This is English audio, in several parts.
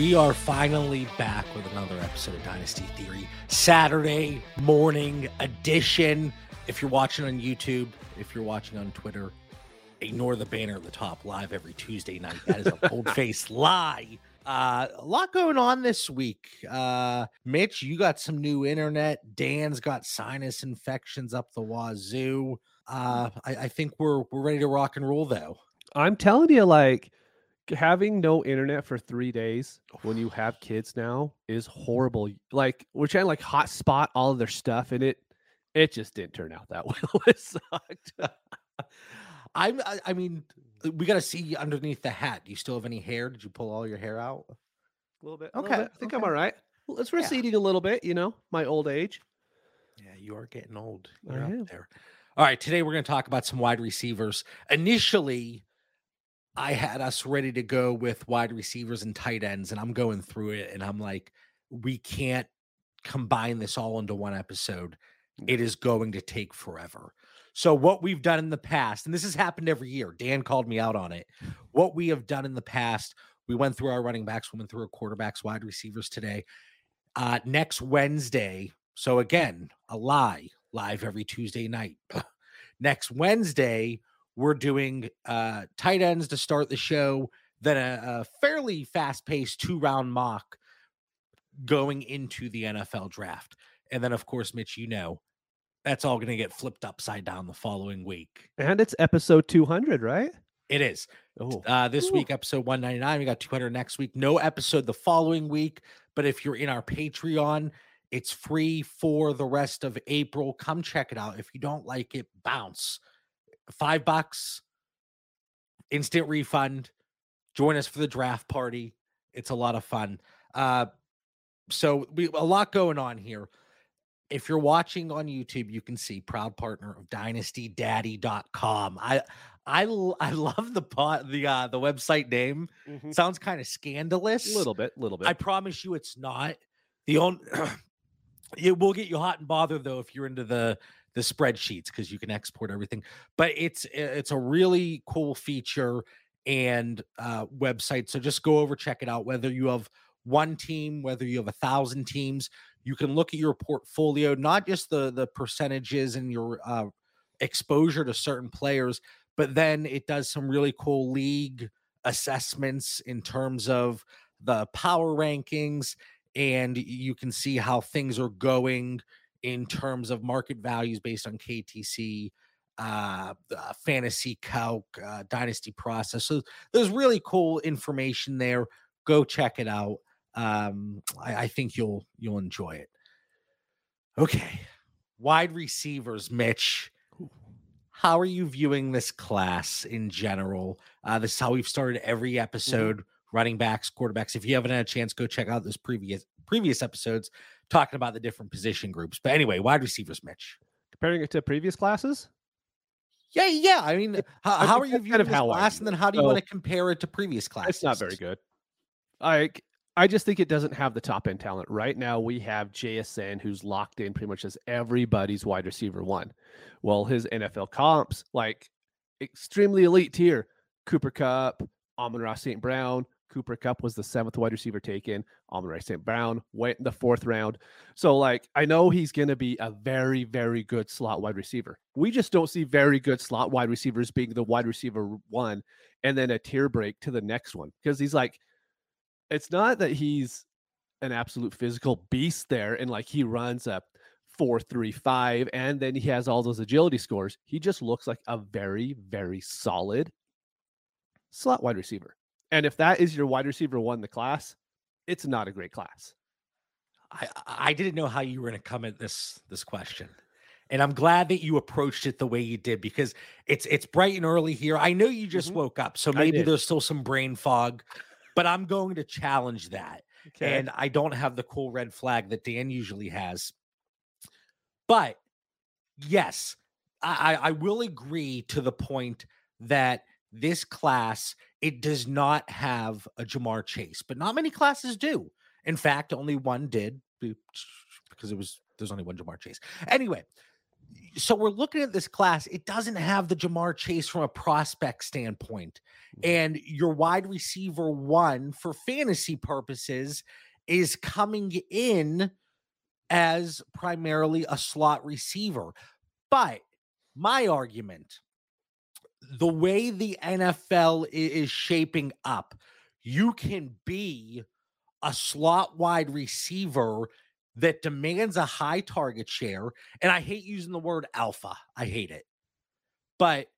We are finally back with another episode of Dynasty Theory, Saturday morning edition. If you're watching on YouTube, if you're watching on Twitter, ignore the banner at the top, live every Tuesday night. That is a bold faced lie. Uh, a lot going on this week. Uh, Mitch, you got some new internet. Dan's got sinus infections up the wazoo. Uh, I, I think we're we're ready to rock and roll though. I'm telling you, like having no internet for three days when you have kids now is horrible. Like we're trying to like hotspot all of their stuff, and it it just didn't turn out that well. it sucked. I'm. I, I mean, uh, we got to see underneath the hat. Do you still have any hair? Did you pull all your hair out? A little bit. Okay, little bit. I think I'm all right. Well, it's Yeah. receding a little bit. You know, my old age. Yeah, you are getting old. I You're up am. there. All right, today we're going to talk about some wide receivers. Initially, I had us ready to go with wide receivers and tight ends, and I'm going through it, and I'm like, we can't combine this all into one episode. It is going to take forever. So, what we've done in the past, and this has happened every year, Dan called me out on it. What we have done in the past, we went through our running backs, we went through our quarterbacks, wide receivers today. Uh, next Wednesday, so again, a lie, live every Tuesday night. next Wednesday, we're doing uh, tight ends to start the show, then a, a fairly fast paced two round mock going into the NFL draft. And then, of course, Mitch, you know, that's all going to get flipped upside down the following week. And it's episode 200, right? It is. Oh, Uh, this Ooh. week, episode 199. We got 200 next week. No episode the following week. But if you're in our Patreon, it's free for the rest of April. Come check it out. If you don't like it, bounce. Five bucks, instant refund. Join us for the draft party. It's a lot of fun. Uh, so we a lot going on here. If you're watching on YouTube, you can see proud partner of dynastydaddy.com. I love the pot the uh the website name. Mhm. Sounds kind of scandalous. a little bit, little bit. I promise you it's not. The only it will get you hot and bothered though if you're into the the spreadsheets because you can export everything. But it's it's a really cool feature and uh website. So just go over, check it out. Whether you have one team, whether you have a thousand teams, you can look at your portfolio, not just the the percentages and your uh exposure to certain players, but then it does some really cool league assessments in terms of the power rankings and you can see how things are going in terms of market values based on KTC, uh, uh, fantasy calc, uh, dynasty process. So there's really cool information there. Go check it out. Um, I, I think you'll you'll enjoy it. Okay, wide receivers, Mitch. How are you viewing this class in general? Uh, this is how we've started every episode. Running backs, quarterbacks. If you haven't had a chance, go check out those previous previous episodes talking about the different position groups. But anyway, wide receivers, Mitch. Comparing it to previous classes, Yeah, yeah. I mean, how, I how are you viewing kind of how class, and then how do you So- want to compare it to previous classes? it's not very good. Like I just think it doesn't have the top end talent. Right now we have JSN who's locked in pretty much as everybody's wide receiver one. Well, his NFL comps, like extremely elite tier, Cooper Kupp, Amon Ross St. Brown. Cooper Kupp was the seventh wide receiver taken. Amon-Ra St. Brown went in the fourth round. So, like, I know he's going to be a very, very good slot wide receiver. We just don't see very good slot wide receivers being the wide receiver one and then a tier break to the next one because he's like, it's not that he's an absolute physical beast there and like he runs a four three five and then he has all those agility scores. He just looks like a very, very solid slot wide receiver. And if that is your wide receiver one the class, it's not a great class. I I didn't know how you were going to come at this this question. And I'm glad that you approached it the way you did because it's it's bright and early here. I know you just Mhm. woke up, so maybe there's still some brain fog, but I'm going to challenge that. And I don't have the cool red flag that Dan usually has. But yes, I I will agree to the point that this class it does not have a Ja'Marr Chase, but not many classes do. In fact, only one did because it was there's only one Ja'Marr Chase. Anyway, so we're looking at this class. It doesn't have the Ja'Marr Chase from a prospect standpoint. Mm-hmm. And your wide receiver one for fantasy purposes is coming in as primarily a slot receiver. But my argument the way the NFL is shaping up, you can be a slot wide receiver that demands a high target share. And I hate using the word alpha, I hate it. But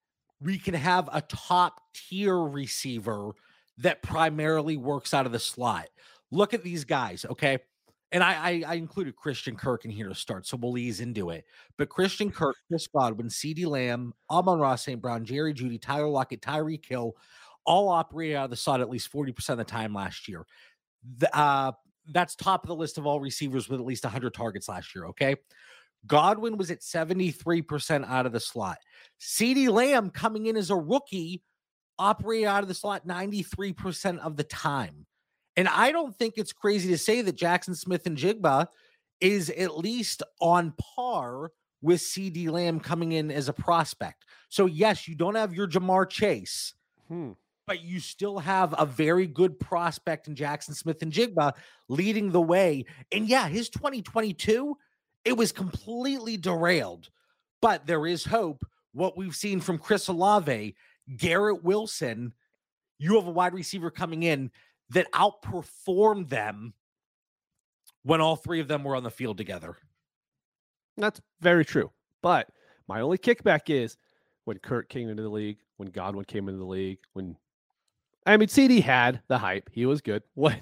we can have a top tier receiver that primarily works out of the slot. Look at these guys, okay? And I, I, I included Christian Kirk in here to start, so we'll ease into it. But Christian Kirk, Chris Godwin, CeeDee Lamb, Amon-Ra, St. Brown, Jerry Jeudy, Tyler Lockett, Tyreek Hill, all operated out of the slot at least 40% of the time last year. The, uh, that's top of the list of all receivers with at least 100 targets last year. Okay. Godwin was at 73% out of the slot. CeeDee Lamb coming in as a rookie operated out of the slot 93% of the time. And I don't think it's crazy to say that Jackson Smith-Njigba is at least on par with CeeDee Lamb coming in as a prospect. So, yes, you don't have your Ja'Marr Chase, Hmm. but you still have a very good prospect in Jackson Smith-Njigba leading the way. And yeah, his 2022, it was completely derailed, but there is hope. What we've seen from Chris Olave, Garrett Wilson, you have a wide receiver coming in that outperformed them when all three of them were on the field together. That's very true. But my only kickback is when Kirk came into the league, when Godwin came into the league, when I mean CeeDee had the hype. He was good. When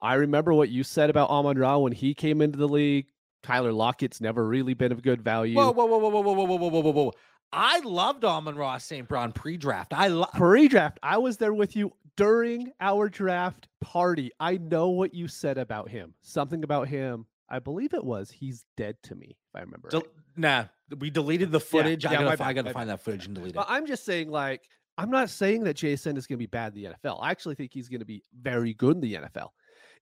I remember what you said about Amon Ra when he came into the league. Tyler Lockett's never really been of good value. Whoa, whoa, whoa, whoa, whoa, whoa, whoa, whoa, whoa, whoa, whoa. I loved Amon-Ra St. Brown pre-draft. I love pre-draft. I was there with you during our draft party. I know what you said about him. Something about him. I believe it was he's dead to me, if I remember. Del- right. nah, we deleted the footage. yeah, I my gotta, I gotta find that footage and delete it. But I'm just saying, like, I'm not saying that Jason is going to be bad in the NFL. I actually think he's going to be very good in the NFL.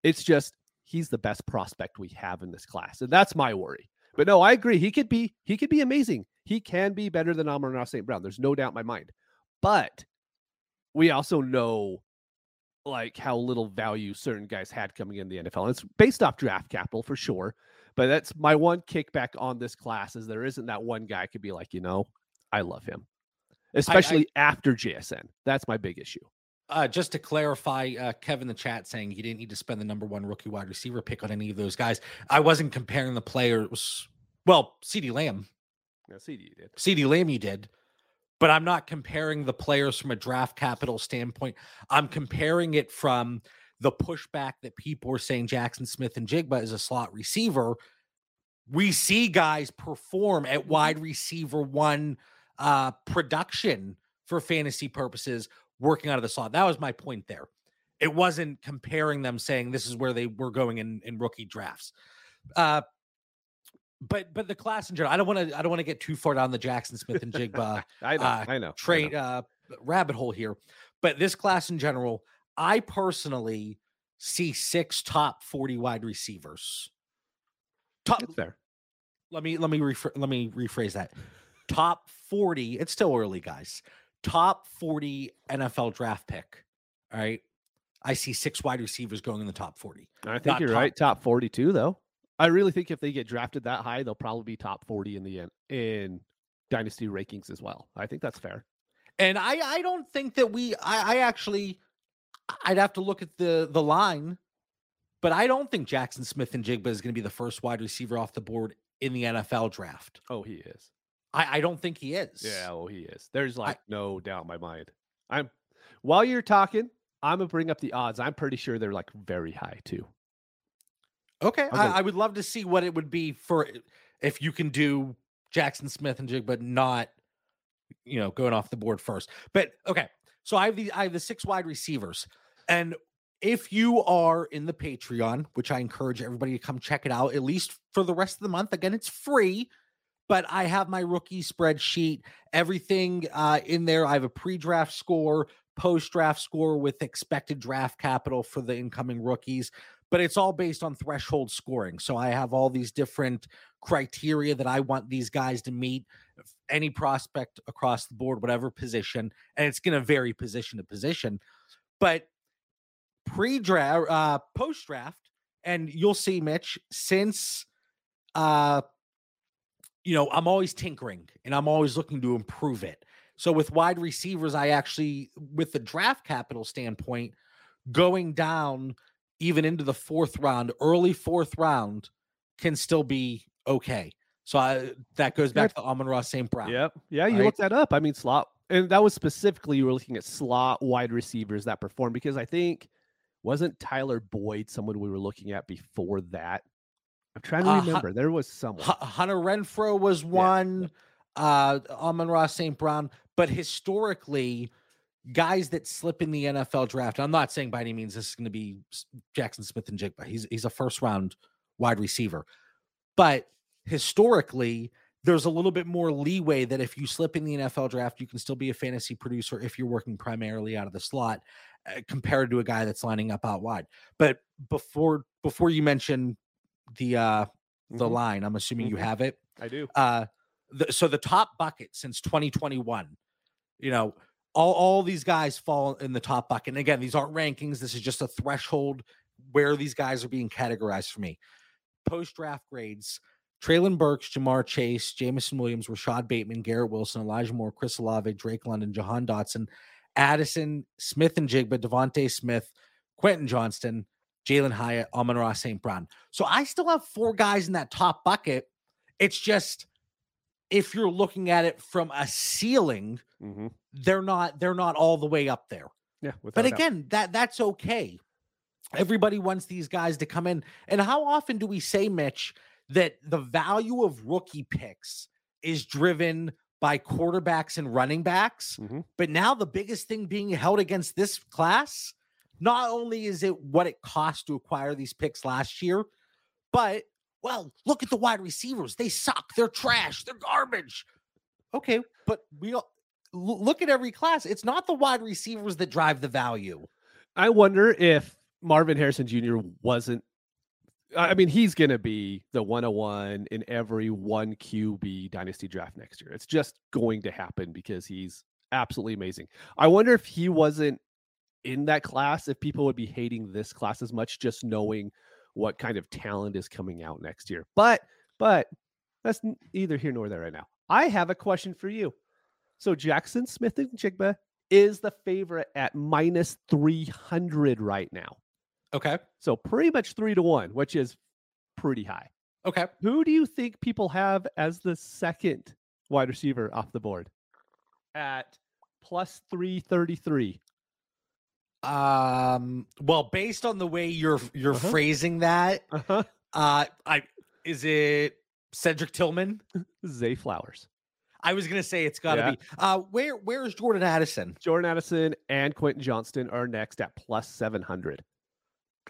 It's just he's the best prospect we have in this class, and that's my worry. But no, I agree. He could be he could be amazing. He can be better than Amon-Ra St. Brown. There's no doubt in my mind. But we also know like how little value certain guys had coming in the NFL. And it's based off draft capital for sure. But that's my one kickback on this class is there isn't that one guy could be like, you know, I love him. Especially after JSN. That's my big issue. Uh, just to clarify, uh, Kevin the chat saying you didn't need to spend the number one rookie wide receiver pick on any of those guys. I wasn't comparing the players. Well, CeeDee Lamb, Yeah, CeeDee did. CeeDee Lamb, you did, but I'm not comparing the players from a draft capital standpoint. I'm comparing it from the pushback that people were saying Jackson Smith-Njigba is a slot receiver. We see guys perform at wide receiver one uh, production for fantasy purposes working out of the slot. That was my point there. It wasn't comparing them saying this is where they were going in, in rookie drafts. Uh, but but the class in general, I don't want to I don't want to get too far down the Jackson Smith-Njigba I know. uh, I know. I trade know. uh rabbit hole here. But this class in general, I personally see six top 40 wide receivers. Top That's fair. let me let me rephr- let me rephrase that. Top 40, it's still early, guys. Top 40 NFL draft pick. All right. I see six wide receivers going in the top 40. I think not you're top- right. Top 42 though. I really think if they get drafted that high, they'll probably be top 40 in the end in dynasty rankings as well. I think that's fair. And I I don't think that we I, I actually I'd have to look at the the line, but I don't think Jackson Smith-Njigba is going to be the first wide receiver off the board in the NFL draft. Oh, he is. I, I don't think he is. Yeah, well, he is. There's like no doubt in my mind. I'm while you're talking, I'm gonna bring up the odds. I'm pretty sure they're like very high too. Okay. I, I would love to see what it would be for eh, if you can do Jackson Smith and but not, you know, going off the board first. But okay. So I have the I have the six wide receivers. And if you are in the Patreon, which I encourage everybody to come check it out, at least for the rest of the month. Again, it's free, but I have my rookie spreadsheet, everything uh, in there. I have a pre-draft score, post-draft score with expected draft capital for the incoming rookies. but it's all based on threshold scoring. So I have all these different criteria that I want these guys to meet any prospect across the board, whatever position, and it's going to vary position to position. But pre-draft, uh, post-draft, and you'll see, Mitch, since uh, you know, I'm always tinkering and I'm always looking to improve it. So with wide receivers, I actually, with the draft capital standpoint, going down even into the fourth round, early fourth round, can still be okay. So I, that goes back to Amon-Ra St. Brown. Yep. Yeah, you right? looked that up. I mean, slot, and that was specifically you were looking at slot wide receivers that perform because I think wasn't Tyler Boyd someone we were looking at before that? I'm trying to uh, remember. there was someone. Hunter Renfrow was one. Yeah. Uh, Amon-Ra St. Brown, but historically, guys that slip in the NFL draft. I'm not saying by any means this is going to be Jackson Smith-Njigba. He's he's a first round wide receiver, but historically, there's a little bit more leeway that if you slip in the NFL draft, you can still be a fantasy producer if you're working primarily out of the slot, uh, compared to a guy that's lining up out wide. But before before you mention the uh the mm-hmm. line, I'm assuming mm-hmm. you have it. I do. Uh, the, so the top bucket since 2021, you know, all all these guys fall in the top bucket. And again, these aren't rankings. This is just a threshold where these guys are being categorized for me. Post draft grades Treylon Burks, Ja'Marr Chase, Jameson Williams, Rashod Bateman, Garrett Wilson, Elijah Moore, Chris Olave, Drake London, Jahan Dotson, Addison, Smith-Njigba, DeVonta Smith, Quentin Johnston, Jalin Hyatt, Amon-Ra St. Brown. So I still have four guys in that top bucket. It's just if you're looking at it from a ceiling, mm-hmm. they're not they're not all the way up there. Yeah, but again, doubt. that that's okay. Everybody wants these guys to come in. And how often do we say, Mitch, that the value of rookie picks is driven by quarterbacks and running backs. Mm-hmm. But now the biggest thing being held against this class, not only is it what it cost to acquire these picks last year, but well, look at the wide receivers. They suck. They're trash. They're garbage. Okay, but we look at every class. It's not the wide receivers that drive the value. I wonder if Marvin Harrison Jr. wasn't I mean, he's going to be the 101 in every one QB dynasty draft next year. It's just going to happen because he's absolutely amazing. I wonder if he wasn't in that class, if people would be hating this class as much, just knowing what kind of talent is coming out next year. But, but that's neither here nor there right now. I have a question for you. So Jackson Smith-Njigba is the favorite at minus 300 right now. Okay. So pretty much three to one, which is pretty high. Okay. Who do you think people have as the second wide receiver off the board at plus 333? Um, well, based on the way you're you're uh-huh. phrasing that, uh-huh. uh I is it Cedric Tillman? Zay Flowers. I was gonna say it's gotta yeah. be. Uh where where is Jordan Addison? Jordan Addison and Quentin Johnston are next at plus seven hundred.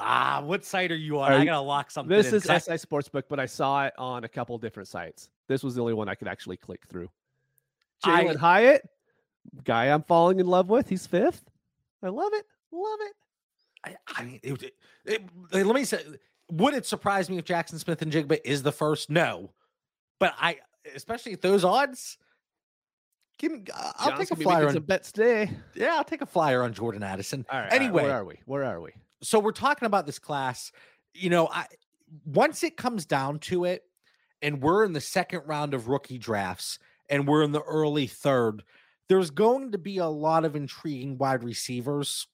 Ah, what site are you on? Are I gotta lock something. This in. is SI Sportsbook, but I saw it on a couple different sites. This was the only one I could actually click through. Jalin Hyatt, guy I'm falling in love with. He's fifth. I love it. Love it. I, I mean, it, it, it, let me say, would it surprise me if Jackson Smith-Njigba is the first? No, but I, especially at those odds, give me. I'll John's take a flyer on bets today. Yeah, I'll take a flyer on Jordan Addison. All right. Anyway, all right, where are we? Where are we? so we're talking about this class. You know, I once it comes down to it, and we're in the second round of rookie drafts, and we're in the early third, there's going to be a lot of intriguing wide receivers.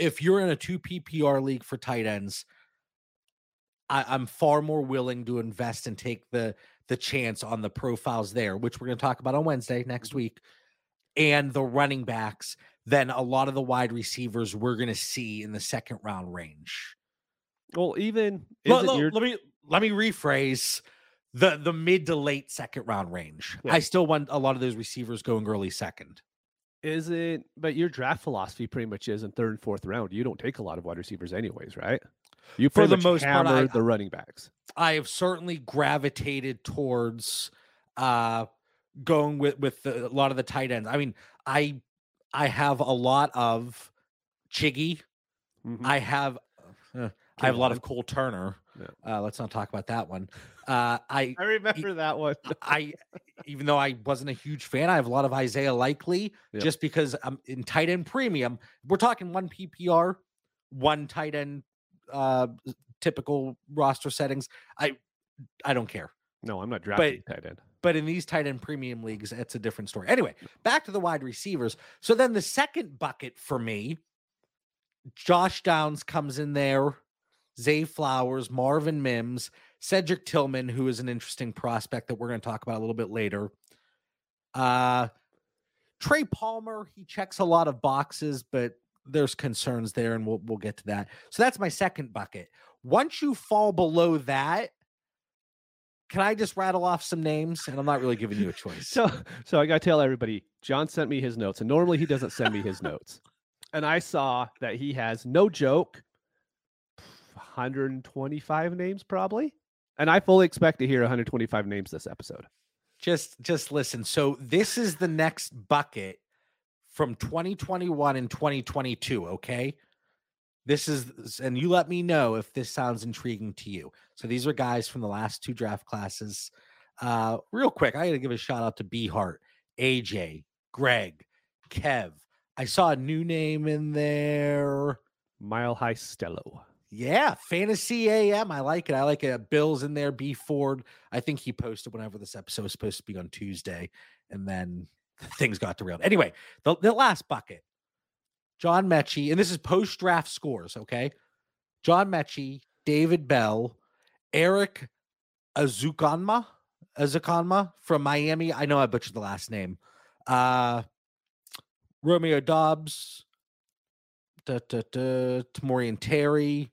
If you're in a two PPR league for tight ends, I, am far more willing to invest and take the the chance on the profiles there, which we're going to talk about on Wednesday next mm-hmm. week, and the running backs than a lot of the wide receivers we're going to see in the second round range. Well, even let, let, your... let, me let me rephrase the the mid to late second round range. Yeah. I still want a lot of those receivers going early second. Is it? But your draft philosophy pretty much is in third and fourth round. You don't take a lot of wide receivers, anyways, right? You for the most part, I, the running backs. I have certainly gravitated towards uh going with with the, a lot of the tight ends. I mean, I I have a lot of Chiggy. Mm-hmm. I have uh, I have a lot of Cole Turner. Yeah. Uh, let's not talk about that one. Uh, I I remember that one. I even though I wasn't a huge fan, I have a lot of Isaiah Likely yep. just because I'm in tight end premium. We're talking one PPR, one tight end, uh, typical roster settings. I I don't care. No, I'm not drafting but, tight end. But in these tight end premium leagues, it's a different story. Anyway, back to the wide receivers. So then the second bucket for me, Josh Downs comes in there, Zay Flowers, Marvin Mims, Cedric Tillman, who is an interesting prospect that we're going to talk about a little bit later. Uh Trey Palmer, he checks a lot of boxes, but there's concerns there, and we'll we'll get to that. So that's my second bucket. Once you fall below that, can I just rattle off some names? And I'm not really giving you a choice. So, so I got to tell everybody, John sent me his notes, and normally he doesn't send me his notes. And I saw that he has no joke, 125 names probably, and I fully expect to hear 125 names this episode. Just, just listen. So this is the next bucket from 2021 and 2022. Okay. This is, and you let me know if this sounds intriguing to you. So these are guys from the last two draft classes. Uh, real quick, I got to give a shout out to B Hart, AJ, Greg, Kev. I saw a new name in there. Mile High Stello. Yeah, Fantasy AM. I like it. I like it. Bill's in there. B Ford. I think he posted whenever this episode was supposed to be on Tuesday, and then things got derailed. Anyway, the, the last bucket John Metchie, and this is post draft scores, okay? John Metchie, David Bell, Eric Azukanma, Azukanma from Miami. I know I butchered the last name. Uh, Romeo Doubs, da, da, Terry,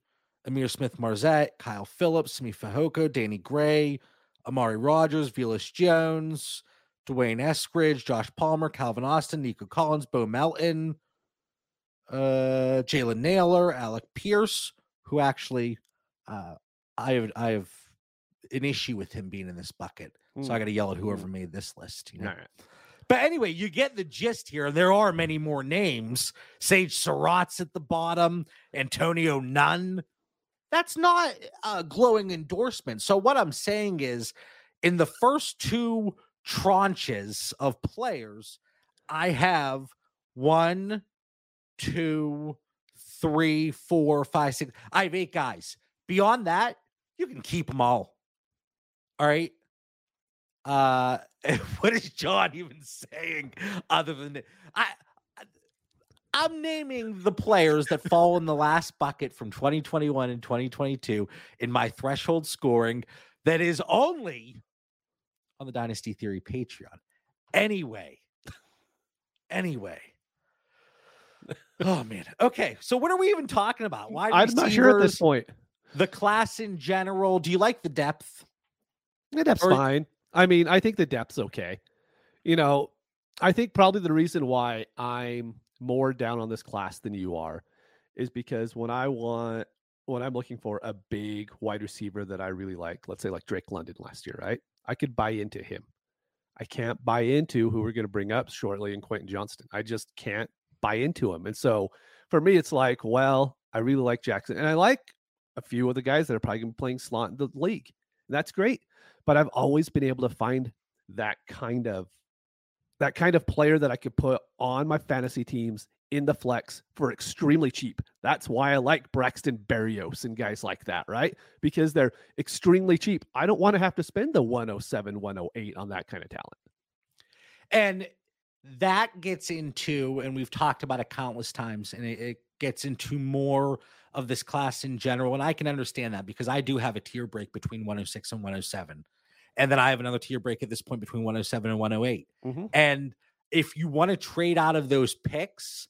Ihmir Smith Marsette, Kyle Phillips, Simi Fehoko, Danny Gray, Amari Rogers, Velus Jones, D'Wayne Eskridge, Josh Palmer, Calvin Austin, Nico Collins, Bo Melton, uh, Jalen Nailor, Alec Pierce, who actually uh, I have I have an issue with him being in this bucket. Mm. So I mm, got to yell at whoever mm. made this list. You know. But anyway, you get the gist here. There are many more names. Sage Surratt's at the bottom. Antonio Nunn. That's not a glowing endorsement. So what I'm saying is, in the first two tranches of players, I have one, two, three, four, five, six. I have eight guys. Beyond that, you can keep them all. All right. Uh, what is John even saying other than I? I'm naming the players that fall in the last bucket from 2021 and 2022 in my threshold scoring that is only on the Dynasty Theory Patreon. Anyway, anyway, oh man. Okay, so what are we even talking about? Why I'm not sure at this point. The class in general. Do you like the depth? The depth's or... fine. I mean, I think the depth's okay. You know, I think probably the reason why I'm more down on this class than you are is because when I want when I'm looking for a big wide receiver that I really like, let's say like Drake London last year, right? I could buy into him. I can't buy into who we're going to bring up shortly in Quentin Johnston. I just can't buy into him. And so for me, it's like, well, I really like Jackson, and I like a few of the guys that are probably going to be playing slot in the league. That's great, but I've always been able to find that kind of that kind of player that I could put on my fantasy teams in the flex for extremely cheap. That's why I like Braxton Berrios and guys like that, right? Because they're extremely cheap. I don't want to have to spend the 107, 108 on that kind of talent. And that gets into, and we've talked about it countless times, and it, it gets into more of this class in general. And I can understand that because I do have a tier break between 106 and 107. And then I have another tier break at this point between 107 and 108. Mm-hmm. And if you want to trade out of those picks,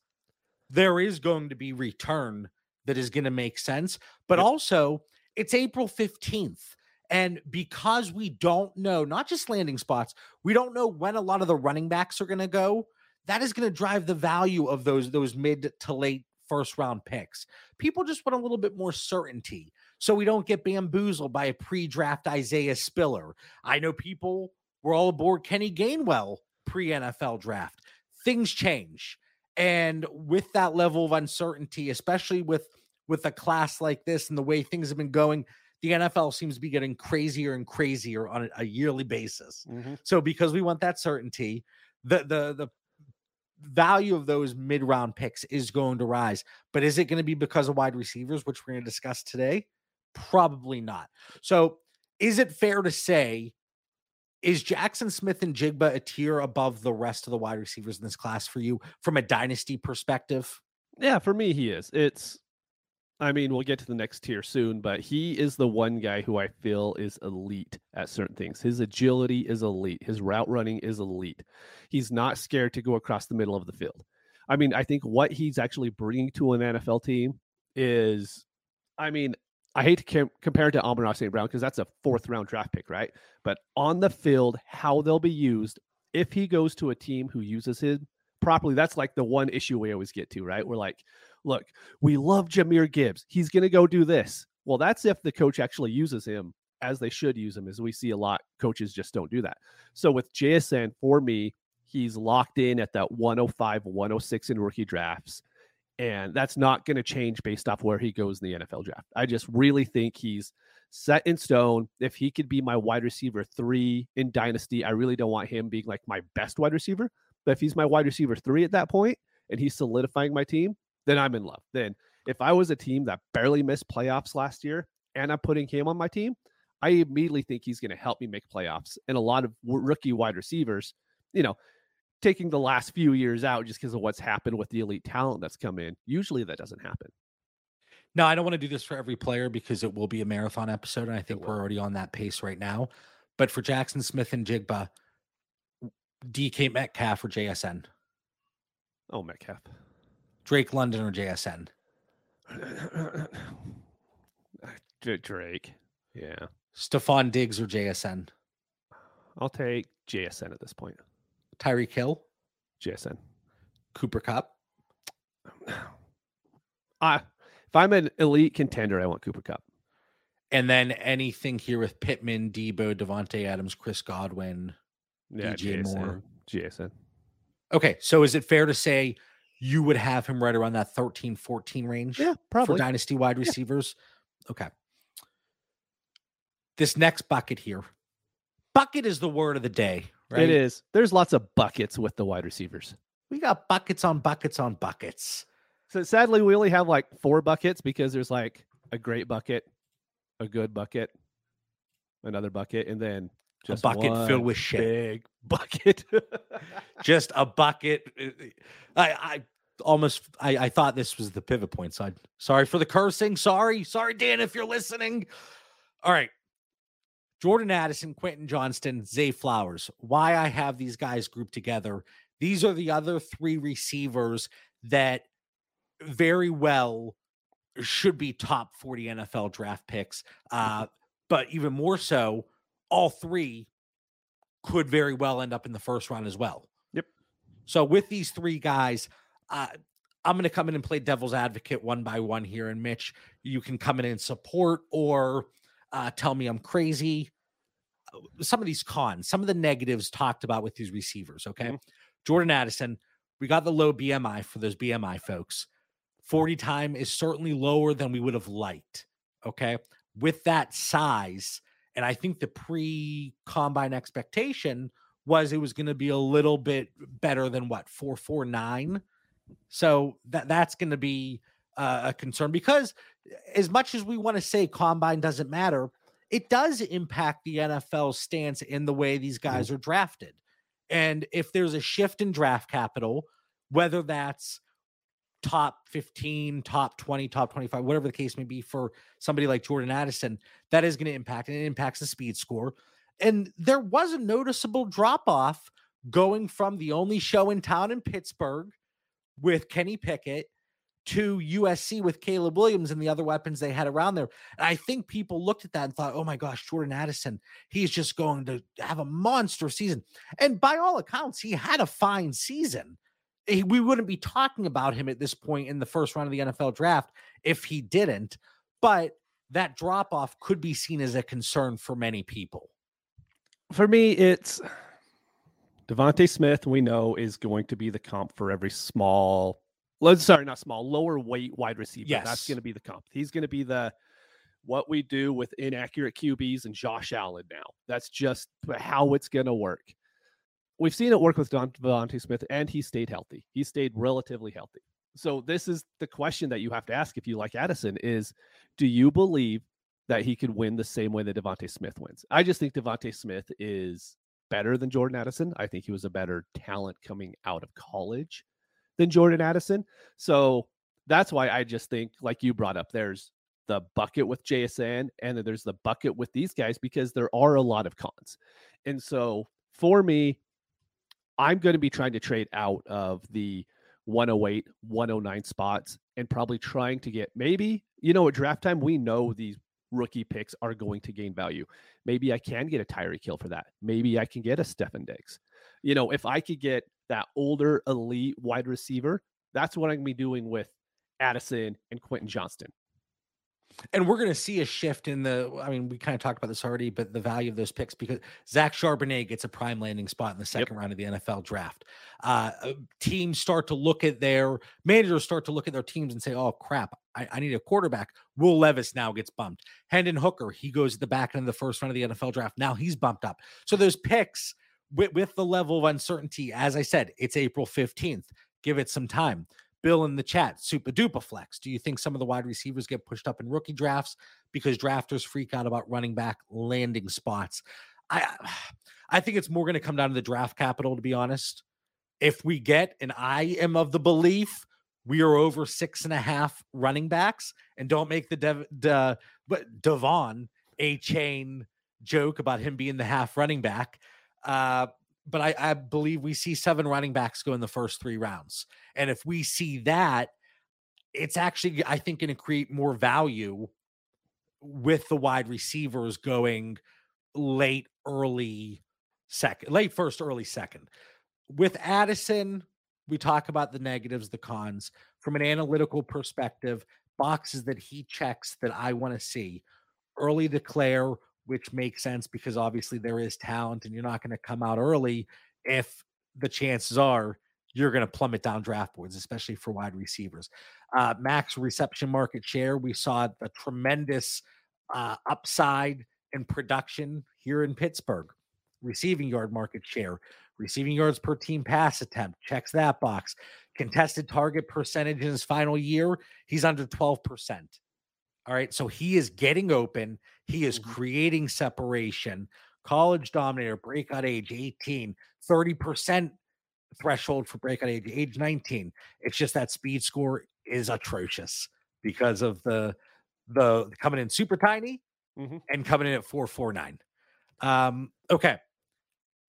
there is going to be return that is going to make sense. But also, it's April 15th. And because we don't know, not just landing spots, we don't know when a lot of the running backs are going to go. That is going to drive the value of those those mid to late first round picks. People just want a little bit more certainty so we don't get bamboozled by a pre-draft Isaiah Spiller. I know people were all aboard Kenny Gainwell pre-NFL draft. Things change. And with that level of uncertainty, especially with with a class like this and the way things have been going, the NFL seems to be getting crazier and crazier on a yearly basis. Mm-hmm. So because we want that certainty, the the the value of those mid round picks is going to rise. But is it going to be because of wide receivers, which we're going to discuss today? Probably not. So is it fair to say is Jackson Smith-Njigba a tier above the rest of the wide receivers in this class for you from a dynasty perspective? Yeah, for me, he is. It's, I mean, we'll get to the next tier soon, but he is the one guy who I feel is elite at certain things. His agility is elite, his route running is elite. He's not scared to go across the middle of the field. I mean, I think what he's actually bringing to an NFL team is, I mean, I hate to compare it to Amon St. Brown because that's a fourth round draft pick, right? But on the field, how they'll be used if he goes to a team who uses him properly, that's like the one issue we always get to, right? We're like, look, we love Jahmyr Gibbs. He's going to go do this. Well, that's if the coach actually uses him as they should use him, as we see a lot. Coaches just don't do that. So with JSN, for me, he's locked in at that 105, 106 in rookie drafts. And that's not going to change based off where he goes in the NFL draft. I just really think he's set in stone. If he could be my wide receiver three in Dynasty, I really don't want him being like my best wide receiver. But if he's my wide receiver three at that point and he's solidifying my team, then I'm in love. Then if I was a team that barely missed playoffs last year and I'm putting him on my team, I immediately think he's going to help me make playoffs. And a lot of rookie wide receivers, you know, taking the last few years out just because of what's happened with the elite talent that's come in. Usually that doesn't happen. No, I don't want to do this for every player because it will be a marathon episode. And I think we're already on that pace right now. But for Jackson Smith-Njigba, DK Metcalf or JSN? Oh, Metcalf. Drake London or JSN? Drake. Yeah. Stefon Diggs or JSN? I'll take JSN at this point. Tyreek Hill, JSN, Cooper Kupp. Uh, if I'm an elite contender, I want Cooper Kupp. And then anything here with Pittman, Deebo, Davante Adams, Chris Godwin, yeah, DJ JSN, Moore. JSN. Okay, so is it fair to say you would have him right around that 13 14 range? Yeah, probably. For dynasty wide receivers? Yeah. Okay. This next bucket here. Bucket is the word of the day, right? It is. There's lots of buckets with the wide receivers. We got buckets on buckets on buckets. So sadly, we only have like four buckets because there's like a great bucket, a good bucket, another bucket, and then just a bucket filled with shit. Big bucket. just a bucket. I, I almost I, I thought this was the pivot point side. Sorry for the cursing. Sorry. Sorry, Dan, if you're listening. All right. Jordan Addison, Quentin Johnston, Zay Flowers. Why I have these guys grouped together. These are the other three receivers that very well should be top 40 NFL draft picks. Uh, but even more so, all three could very well end up in the first round as well. Yep. So with these three guys, uh, I'm going to come in and play devil's advocate one by one here. And Mitch, you can come in and support or uh, tell me I'm crazy. Uh, some of these cons, some of the negatives talked about with these receivers. Okay. Mm-hmm. Jordan Addison, we got the low BMI for those BMI folks. 40 time is certainly lower than we would have liked. Okay. With that size, and I think the pre combine expectation was it was going to be a little bit better than what 449. So that that's going to be uh, a concern because as much as we want to say combine doesn't matter, it does impact the NFL stance in the way these mm-hmm. guys are drafted. And if there's a shift in draft capital, whether that's top 15, top 20, top 25, whatever the case may be for somebody like Jordan Addison, that is going to impact and it impacts the speed score. And there was a noticeable drop off going from the only show in town in Pittsburgh with Kenny Pickett to USC with Caleb Williams and the other weapons they had around there. And I think people looked at that and thought, oh my gosh, Jordan Addison, he's just going to have a monster season. And by all accounts, he had a fine season. We wouldn't be talking about him at this point in the first round of the NFL draft if he didn't. But that drop off could be seen as a concern for many people. For me, it's DeVonta Smith, we know, is going to be the comp for every small sorry, not small, lower weight wide receiver. Yes. That's going to be the comp. He's going to be the what we do with inaccurate QBs and Josh Allen now. That's just how it's going to work. We've seen it work with Don DeVonta Smith, and he stayed healthy. He stayed relatively healthy. So this is the question that you have to ask if you like Addison: is Do you believe that he could win the same way that DeVonta Smith wins? I just think DeVonta Smith is better than Jordan Addison. I think he was a better talent coming out of college than Jordan Addison. So that's why I just think, like you brought up, there's the bucket with JSN and then there's the bucket with these guys because there are a lot of cons. And so for me, I'm going to be trying to trade out of the 108, 109 spots and probably trying to get maybe, you know, at draft time, we know these rookie picks are going to gain value. Maybe I can get a Tyreek Hill for that. Maybe I can get a Stefon Diggs. You know, if I could get that older elite wide receiver, that's what I'm going to be doing with Addison and Quentin Johnston. And we're going to see a shift in the. I mean, we kind of talked about this already, but the value of those picks because Zach Charbonnet gets a prime landing spot in the second yep. round of the NFL draft. Uh, uh, teams start to look at their managers start to look at their teams and say, "Oh crap, I, I need a quarterback." Will Levis now gets bumped. Hendon Hooker he goes at the back end of the first round of the NFL draft. Now he's bumped up. So those picks with, with the level of uncertainty, as I said, it's April fifteenth. Give it some time. Bill in the chat, super duper flex. Do you think some of the wide receivers get pushed up in rookie drafts because drafters freak out about running back landing spots? I I think it's more going to come down to the draft capital, to be honest. If we get, and I am of the belief we are over six and a half running backs, and don't make the Dev, De, but De'Von Achane joke about him being the half running back. Uh, but I, I believe we see seven running backs go in the first three rounds. And if we see that, it's actually, I think, going to create more value with the wide receivers going late, early second, late first, early second. With Addison, we talk about the negatives, the cons. From an analytical perspective, boxes that he checks that I want to see early declare which makes sense because obviously there is talent and you're not going to come out early if the chances are you're going to plummet down draft boards, especially for wide receivers. Uh, max reception market share, we saw a tremendous uh, upside in production here in Pittsburgh. Receiving yard market share, receiving yards per team pass attempt, checks that box. Contested target percentage in his final year, he's under 12%. All right. So he is getting open. He is mm-hmm. creating separation. College dominator, breakout age 18, 30% threshold for breakout age, age 19. It's just that speed score is atrocious because of the the coming in super tiny mm-hmm. and coming in at 449. Um, okay.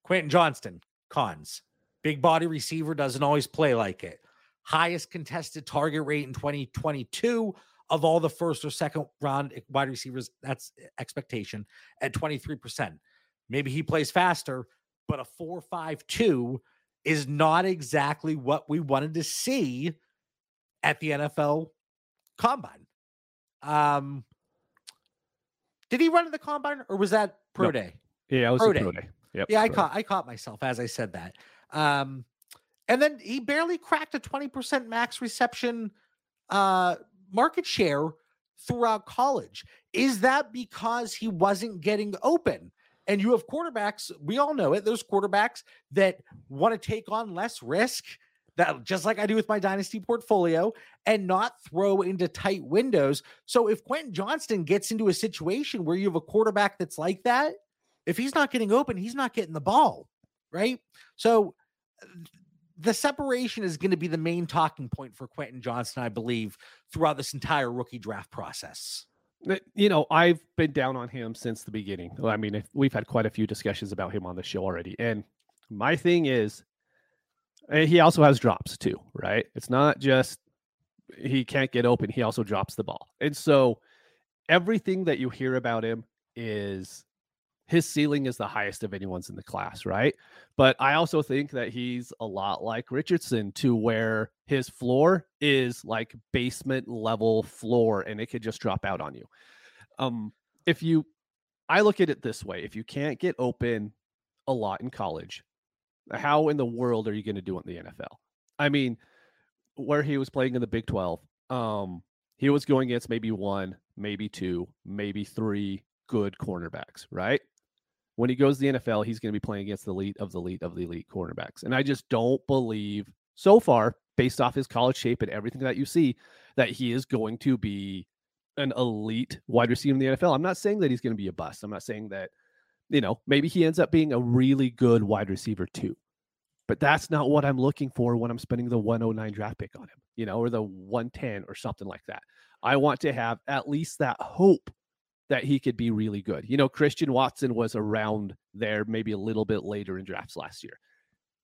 Quentin Johnston, cons. Big body receiver doesn't always play like it. Highest contested target rate in 2022 of all the first or second round wide receivers, that's expectation at 23%. Maybe he plays faster, but a 4 5 2 is not exactly what we wanted to see at the NFL combine. Um, did he run in the combine or was that pro no. day? Yeah, it was pro day. pro day. Yep, yeah, I caught I caught myself as I said that. Um, and then he barely cracked a 20% max reception uh market share throughout college. Is that because he wasn't getting open? And you have quarterbacks, we all know it. Those quarterbacks that want to take on less risk, that just like I do with my dynasty portfolio, and not throw into tight windows. So if Quentin Johnston gets into a situation where you have a quarterback that's like that, if he's not getting open, he's not getting the ball, right? So the separation is going to be the main talking point for Quentin Johnston, I believe, throughout this entire rookie draft process. You know, I've been down on him since the beginning. I mean, we've had quite a few discussions about him on the show already. And my thing is, he also has drops too, right? It's not just he can't get open, he also drops the ball. And so everything that you hear about him is his ceiling is the highest of anyone's in the class, right? But I also think that he's a lot like Richardson to where his floor is like basement level floor and it could just drop out on you. Um if you I look at it this way, if you can't get open a lot in college, how in the world are you going to do it in the NFL? I mean, where he was playing in the Big 12, um, he was going against maybe one, maybe two, maybe three good cornerbacks, right? When he goes to the NFL, he's going to be playing against the elite of the elite of the elite cornerbacks. And I just don't believe so far, based off his college shape and everything that you see, that he is going to be an elite wide receiver in the NFL. I'm not saying that he's going to be a bust. I'm not saying that, you know, maybe he ends up being a really good wide receiver too. But that's not what I'm looking for when I'm spending the 109 draft pick on him, you know, or the 110 or something like that. I want to have at least that hope that he could be really good. You know, Christian Watson was around there maybe a little bit later in drafts last year.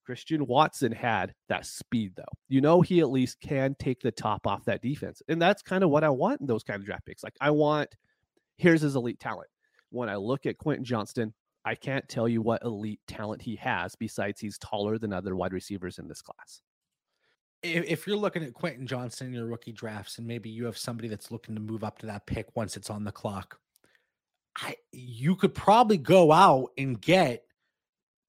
Christian Watson had that speed, though. You know, he at least can take the top off that defense. And that's kind of what I want in those kind of draft picks. Like, I want, here's his elite talent. When I look at Quentin Johnston, I can't tell you what elite talent he has besides he's taller than other wide receivers in this class. If you're looking at Quentin Johnston in your rookie drafts, and maybe you have somebody that's looking to move up to that pick once it's on the clock, I, you could probably go out and get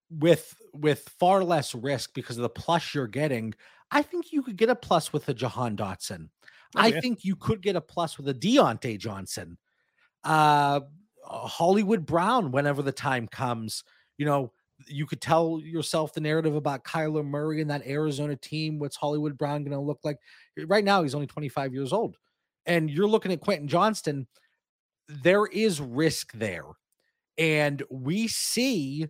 with with far less risk because of the plus you're getting, I think you could get a plus with a Jahan Dotson. Oh, I think you could get a plus with a Diontae Johnson. Uh, Hollywood Brown, whenever the time comes, you know, you could tell yourself the narrative about Kyler Murray and that Arizona team. What's Hollywood Brown going to look like? Right now, he's only 25 years old. And you're looking at Quentin Johnston. There is risk there. And we see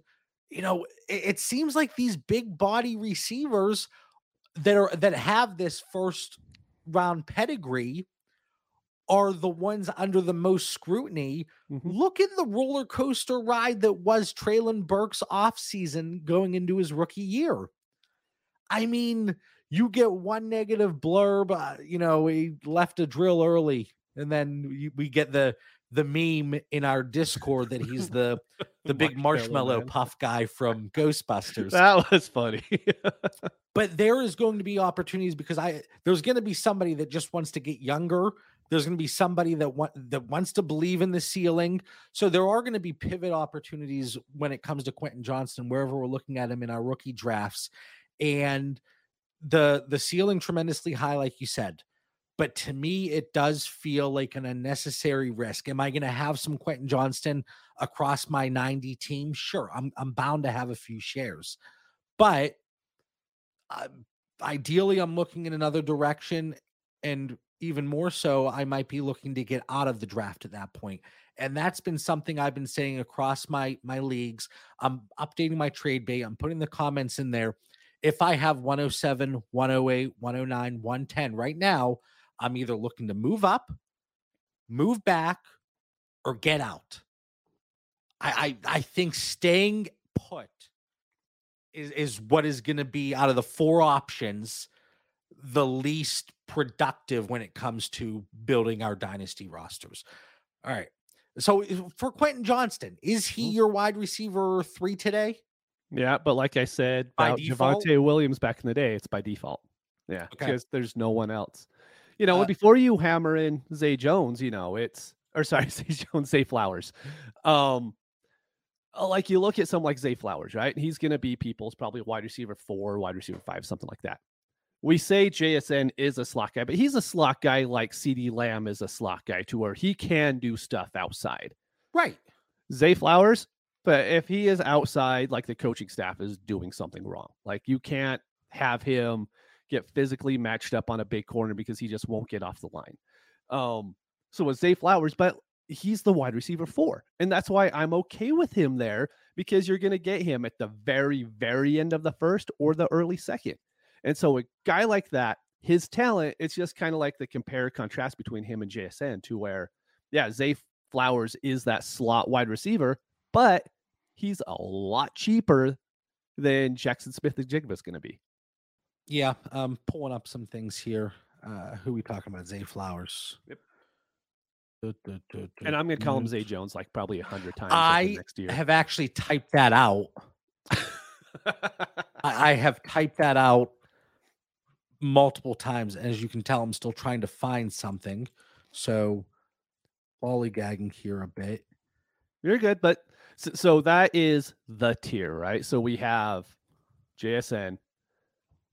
you know, it, it seems like these big body receivers that are that have this first round pedigree are the ones under the most scrutiny. Mm-hmm. Look at the roller coaster ride that was Treylon Burks offseason going into his rookie year. I mean, you get one negative blurb, uh, you know, he left a drill early, and then we get the the meme in our Discord that he's the the big marshmallow puff guy from Ghostbusters. That was funny. but there is going to be opportunities because I there's going to be somebody that just wants to get younger. There's going to be somebody that want that wants to believe in the ceiling. So there are going to be pivot opportunities when it comes to Quentin Johnston wherever we're looking at him in our rookie drafts and the the ceiling tremendously high like you said but to me, it does feel like an unnecessary risk. Am I going to have some Quentin Johnston across my 90 team? Sure, I'm, I'm bound to have a few shares, but uh, ideally, I'm looking in another direction. And even more so, I might be looking to get out of the draft at that point. And that's been something I've been saying across my my leagues. I'm updating my trade bait. I'm putting the comments in there. If I have 107, 108, 109, 110 right now, I'm either looking to move up, move back, or get out. I I, I think staying put is is what is going to be out of the four options the least productive when it comes to building our dynasty rosters. All right. So for Quentin Johnston, is he mm-hmm. your wide receiver three today? Yeah, but like I said about Javonte Williams back in the day, it's by default. Yeah, okay. because there's no one else. You know, uh, before you hammer in Zay Jones, you know, it's or sorry, Zay Jones, Zay Flowers. Um, uh, like you look at some like Zay Flowers, right? He's going to be people's probably wide receiver four, wide receiver five, something like that. We say JSN is a slot guy, but he's a slot guy like CeeDee Lamb is a slot guy to where he can do stuff outside. Right. Zay Flowers, but if he is outside, like the coaching staff is doing something wrong. Like you can't have him get physically matched up on a big corner because he just won't get off the line. Um, so with Zay Flowers, but he's the wide receiver four. And that's why I'm okay with him there because you're going to get him at the very, very end of the first or the early second. And so a guy like that, his talent, it's just kind of like the compare contrast between him and JSN to where, yeah, Zay Flowers is that slot wide receiver, but he's a lot cheaper than Jackson Smith-Njigba is going to be. Yeah, um, pulling up some things here. Uh, who we talking about? Zay Flowers. Yep. And I'm gonna call him Zay Jones like probably a hundred times I next year. have actually typed that out. I, I have typed that out multiple times. As you can tell, I'm still trying to find something. So lollygagging here a bit. You're good, but so, so that is the tier, right? So we have JSN,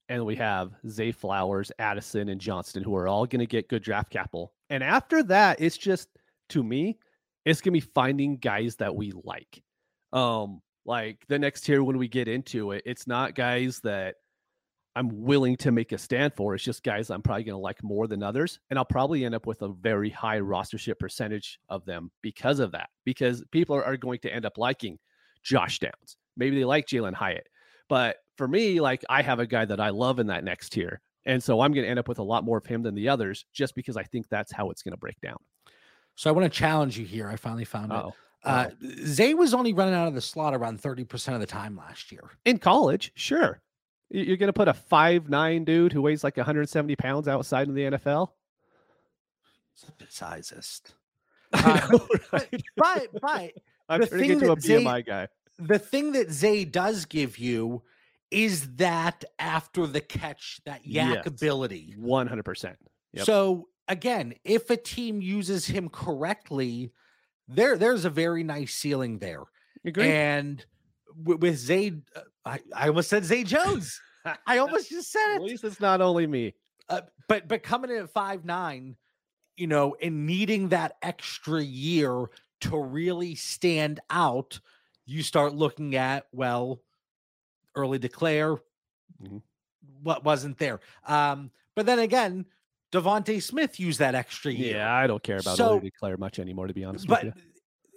and we have Zay Flowers, Addison, and Johnston, who are all going to get good draft capital. And after that, it's just to me, it's going to be finding guys that we like. Um, like the next tier when we get into it, it's not guys that I'm willing to make a stand for. It's just guys I'm probably going to like more than others. And I'll probably end up with a very high rostership percentage of them because of that, because people are, are going to end up liking Josh Downs. Maybe they like Jalin Hyatt. But for me, like I have a guy that I love in that next tier. And so I'm going to end up with a lot more of him than the others just because I think that's how it's going to break down. So I want to challenge you here. I finally found Uh-oh. it. Uh, Zay was only running out of the slot around 30% of the time last year. In college, sure. You're going to put a five nine dude who weighs like 170 pounds outside in the NFL? Sizest. Uh, right? but, but, I'm the turning into a BMI Zay, guy. The thing that Zay does give you is that after the catch, that YAC yes, ability. 100%. Yep. So again, if a team uses him correctly, there there's a very nice ceiling there. Agreed. And with, with Zay, uh, I, I almost said Zay Jones. I almost just said it. At least it's not only me. Uh, but but coming in at five nine, you know, and needing that extra year to really stand out, you start looking at well, early declare, mm-hmm. what wasn't there. Um, but then again, DeVonta Smith used that extra year. Yeah, I don't care about so, early declare much anymore, to be honest. But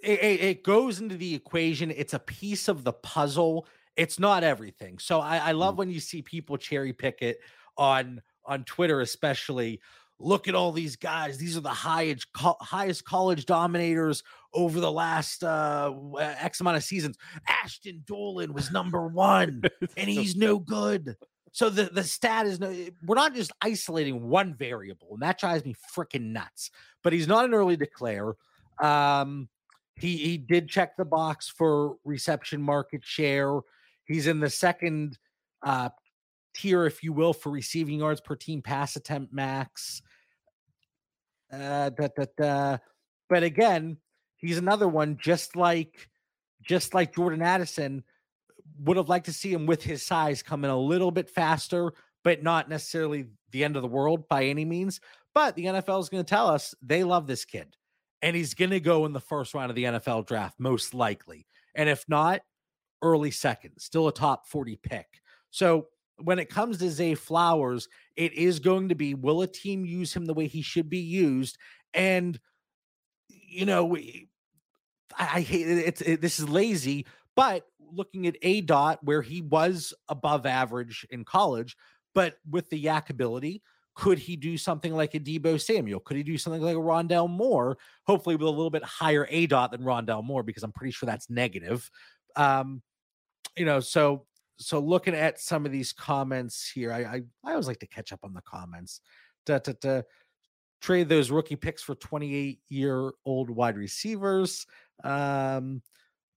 it, it, goes into the equation. It's a piece of the puzzle. It's not everything. So I, I love mm. when you see people cherry pick it on on Twitter, especially. Look at all these guys. These are the highest highest college dominators over the last uh, X amount of seasons. Ashton Dulin was number one, and he's no good. So the the stat is no. We're not just isolating one variable, and that drives me freaking nuts. But he's not an early declare. Um, he he did check the box for reception market share. He's in the second uh, tier, if you will, for receiving yards per team pass attempt max. Uh, da, da, da. But again, he's another one just like just like Jordan Addison. Would have liked to see him with his size coming a little bit faster, but not necessarily the end of the world by any means. But the NFL is going to tell us they love this kid and he's going to go in the first round of the NFL draft, most likely. And if not, early second, still a top 40 pick. So when it comes to Zay Flowers, it is going to be will a team use him the way he should be used? And, you know, I, I hate it. It's it, this is lazy, but looking at A dot where he was above average in college, but with the YAC ability, could he do something like a Deebo Samuel? Could he do something like a Rondale Moore? Hopefully, with a little bit higher A dot than Rondale Moore, because I'm pretty sure that's negative. Um, you know, so so looking at some of these comments here, I I, I always like to catch up on the comments. Da, da, da, trade those rookie picks for 28 year old wide receivers. Um,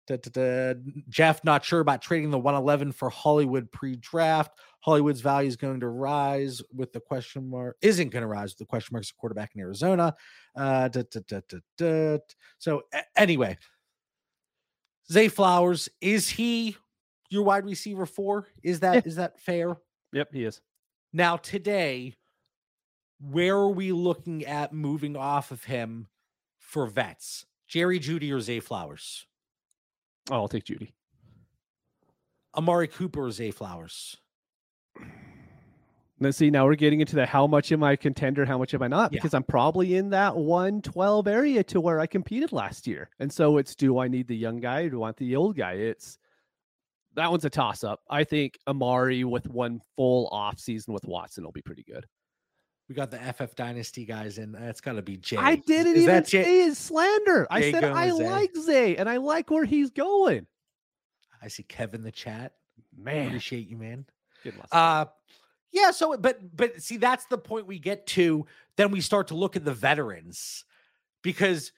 Da, da, da. Jeff, not sure about trading the 111 for Hollywood pre draft. Hollywood's value is going to rise with the question mark, isn't going to rise with the question marks of quarterback in Arizona. Uh, so, a- anyway, Zay Flowers, is he your wide receiver four? Is that yeah. is that fair? Yep, he is. Now, today, where are we looking at moving off of him for vets? Jerry Jeudy or Zay Flowers? Oh, I'll take Jeudy. Amari Cooper or Zay Flowers? Let's see. Now we're getting into the how much am I a contender, how much am I not? Because. I'm probably in that 112 area to where I competed last year. And so it's do I need the young guy or do I want the old guy? It's that one's a toss up. I think Amari with one full off season with Watson will be pretty good. We got the FF Dynasty guys in. That's got to be Jay. I didn't Is even say Jay? his slander. Jay I said I Zay. like Zay and I like where he's going. I see Kevin the chat. Man, appreciate you, man. Good luck. Uh, yeah. So, but but see, that's the point we get to. Then we start to look at the veterans because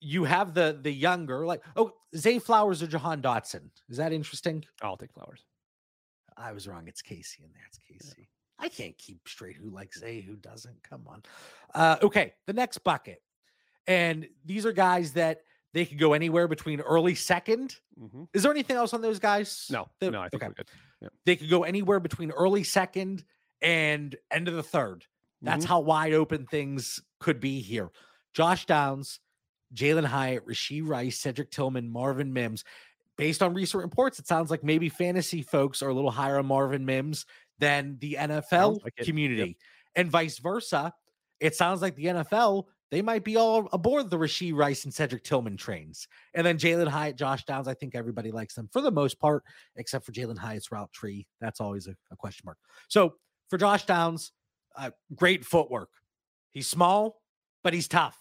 you have the the younger, like oh, Zay Flowers or Jahan Dotson. Is that interesting? I'll take Flowers. I was wrong. It's Casey and that's It's Casey. I can't keep straight who likes A, who doesn't. Come on. Uh, okay, the next bucket. And these are guys that they could go anywhere between early 2nd Mm-hmm. Is there anything else on those guys? No, that- no, I think okay. we're good. Yeah. They could go anywhere between early second and end of the third. That's Mhm. how wide open things could be here. Josh Downs, Jalin Hyatt, Rasheed Rice, Cedric Tillman, Marvin Mims. Based on recent reports, it sounds like maybe fantasy folks are a little higher on Marvin Mims than the NFL like it. Yep. community, and vice versa. It sounds like the NFL they might be all aboard the Rasheed Rice and Cedric Tillman trains, and then Jalin Hyatt, Josh Downs. I think everybody likes them for the most part, except for Jalin Hyatt's route tree. That's always a, a question mark. So for Josh Downs, uh, great footwork. He's small, but he's tough.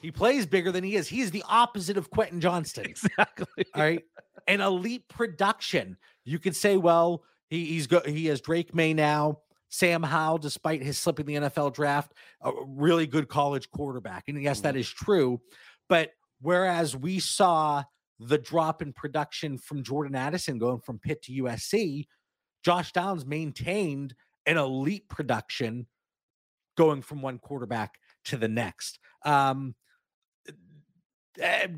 He plays bigger than he is. He's the opposite of Quentin Johnston. Exactly. All right. An elite production. You could say, well, he, he's go he has Drake Maye now. Sam Howell, despite his slipping the NFL draft, a really good college quarterback. And yes, that is true. But whereas we saw the drop in production from Jordan Addison going from Pitt to USC, Josh Downs maintained an elite production going from one quarterback to the next. Um, eh,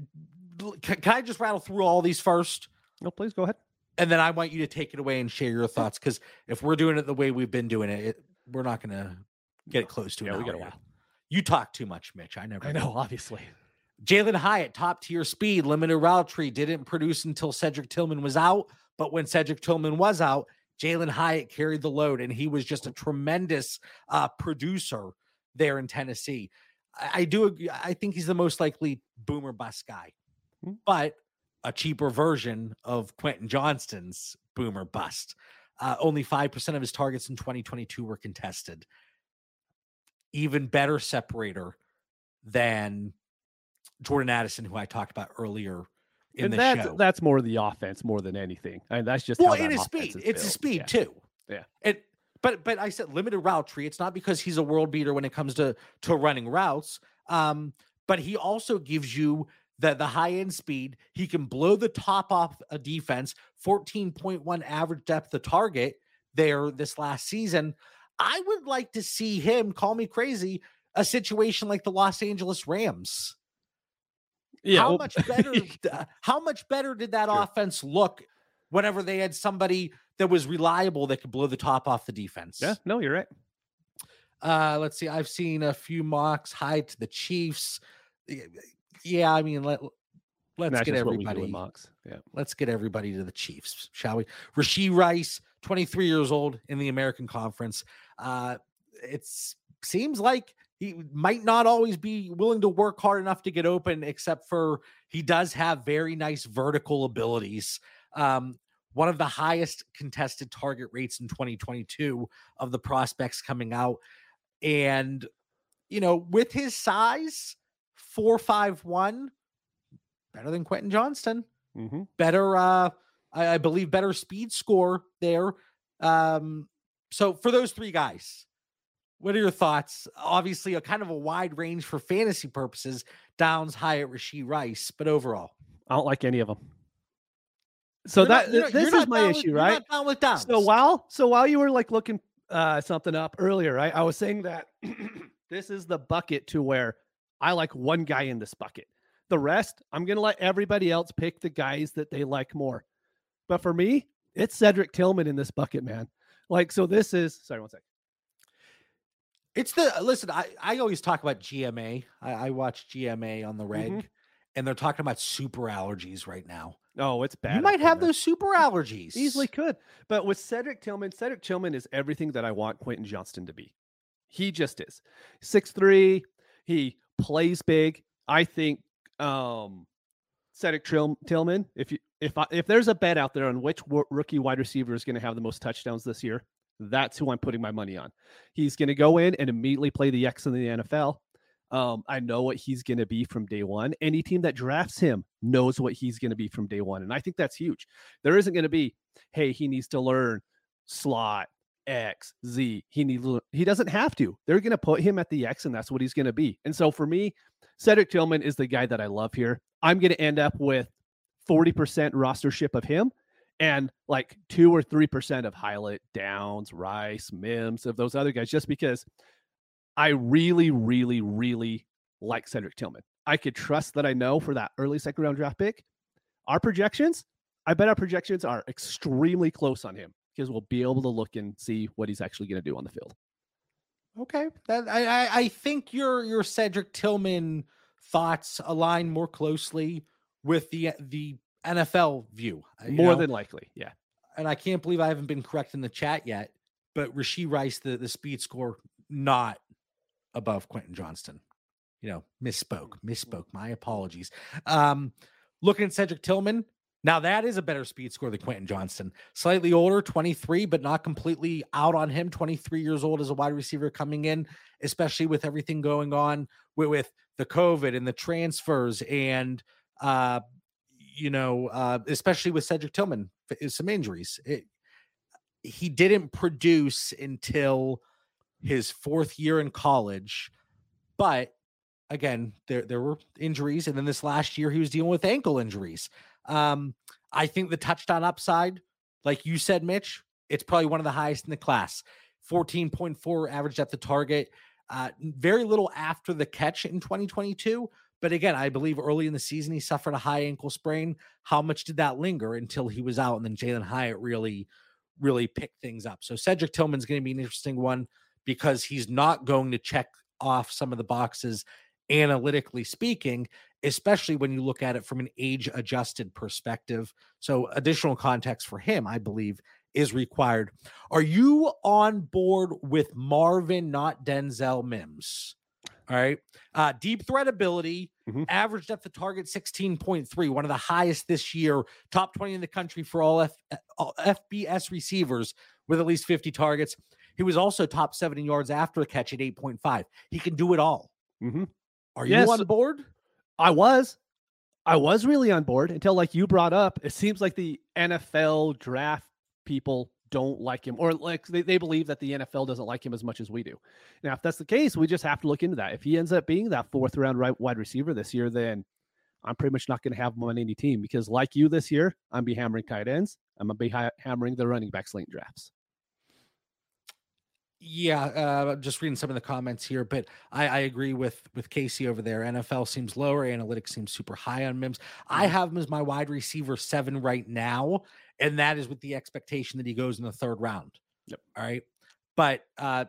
can, can I just rattle through all these first? No, please go ahead. And then I want you to take it away and share your thoughts because if we're doing it the way we've been doing it, it we're not going to get it close to it. Yeah, we got a while. You talk too much, Mitch. I never. I know, obviously. Jalin Hyatt, top tier speed, limited route tree, didn't produce until Cedric Tillman was out. But when Cedric Tillman was out, Jalin Hyatt carried the load, and he was just a tremendous uh, producer there in Tennessee. I, I do. I think he's the most likely boomer bust guy, Hmm. but a cheaper version of Quentin Johnston's boomer bust. Uh, only five percent of his targets in 2022 were contested. Even better separator than Jordan Addison, who I talked about earlier in and the that's show. that's more the offense more than anything. And that's just well, that it is speed. It's a speed Yeah. too. Yeah. And but but I said limited route tree. It's not because he's a world beater when it comes to to running routes. Um, but he also gives you the the high end speed. He can blow the top off a defense. Fourteen point one average depth of target there this last season. I would like to see him. Call me crazy. A situation like the Los Angeles Rams. Yeah. how well- much better how much better did that Sure. offense look whenever they had somebody that was reliable that could blow the top off the defense yeah. No, you're right. uh let's see i've seen a few mocks high to the chiefs yeah i mean let let's get just what we do everybody. Yeah. let's get everybody to the chiefs shall we rasheed rice 23 years old in the american conference uh it's seems like he might not always be willing to work hard enough to get open except for he does have very nice vertical abilities um one of the highest contested target rates in 2022 of the prospects coming out and you know with his size 451 better than quentin johnston Mm-hmm. better uh I, I believe better speed score there um so for those three guys what are your thoughts obviously a kind of a wide range for fantasy purposes downs hyatt rasheed rice but overall I don't like any of them. So You're that not- this is my with- issue, right? not down with downs So while so while you were like looking uh something up earlier, right? I was saying that this is the bucket to where I like one guy in this bucket. The rest, I'm gonna let everybody else pick the guys that they like more. But for me, it's Cedric Tillman in this bucket, man. Like, so this is sorry, one sec. it's the listen i i always talk about gma i, I watch gma on the reg Mhm. and they're talking about super allergies right now Oh, it's bad. you might have man. those super allergies Easily could. But with Cedric Tillman, Cedric Tillman is everything that I want Quentin Johnston to be. He just is. Six three. He plays big. I think um Cedric Tillman, if you if I, if there's a bet out there on which rookie wide receiver is going to have the most touchdowns this year, that's who I'm putting my money on. He's going to go in and immediately play the X in the NFL. Um, I know what he's going to be from day one. Any team that drafts him knows what he's going to be from day one, and I think that's huge. There isn't going to be, hey, he needs to learn slot X Z. He needs he doesn't have to. They're to put him at the X, and that's what he's to be. And so for me, Cedric Tillman is the guy that I love here. I'm to end up with 40% rostership of him and like two or three percent of Hyatt, Downs, Rice, Mims, of those other guys, just because I really, really, really like Cedric Tillman. I could trust that I know for that early second round draft pick. Our projections, I bet our projections are extremely close on him because we'll be able to look and see what he's actually going to do on the field. Okay, that I, I I think your your Cedric Tillman thoughts align more closely with the the NFL view. uh, More know? than likely, yeah. And I can't believe I haven't been correct in the chat yet. But Rashee Rice, the the speed score, not above Quentin Johnston. You know, misspoke, misspoke. My apologies. Um, looking at Cedric Tillman, now that is a better speed score than Quentin Johnston. Slightly older, 23, but not completely out on him. 23 years old as a wide receiver coming in, especially with everything going on with, with the COVID and the transfers and uh, you know, uh, especially with Cedric Tillman, some injuries. It, he didn't produce until his fourth year in college, but again, there there were injuries, and then this last year he was dealing with ankle injuries. Um, I think the touchdown upside, like you said, Mitch, it's probably one of the highest in the class. 14.4 average at the target. Uh, very little after the catch in 2022, but again, I believe early in the season he suffered a high ankle sprain. How much did that linger until he was out? And then Jalin Hyatt really, really picked things up. So Cedric Tillman's going to be an interesting one because he's not going to check off some of the boxes analytically speaking, especially when you look at it from an age adjusted perspective. So, additional context for him, I believe, is required. Are you on board with Marvin, not Denzel Mims? All right. Uh, deep threat ability, mm-hmm. average depth of target 16.3, one of the highest this year, top 20 in the country for all, F- uh, all FBS receivers with at least 50 targets. He was also top seven yards after the catch at 8.5. He can do it all. Mm-hmm. Are you yes, on board? I was. I was really on board until, like you brought up, it seems like the NFL draft people don't like him or like they, they believe that the NFL doesn't like him as much as we do. Now, if that's the case, we just have to look into that. If he ends up being that fourth round right wide receiver this year, then I'm pretty much not going to have him on any team because, like you this year, I'm be hammering tight ends. I'm gonna be ha- hammering the running backs late drafts. Yeah, uh, just reading some of the comments here, but I, I, agree with with Casey over there. NFL seems lower, analytics seems super high on Mims. I mm-hmm. have him as my wide receiver seven right now, and that is with the expectation that he goes in the third round. Yep. All right. But uh,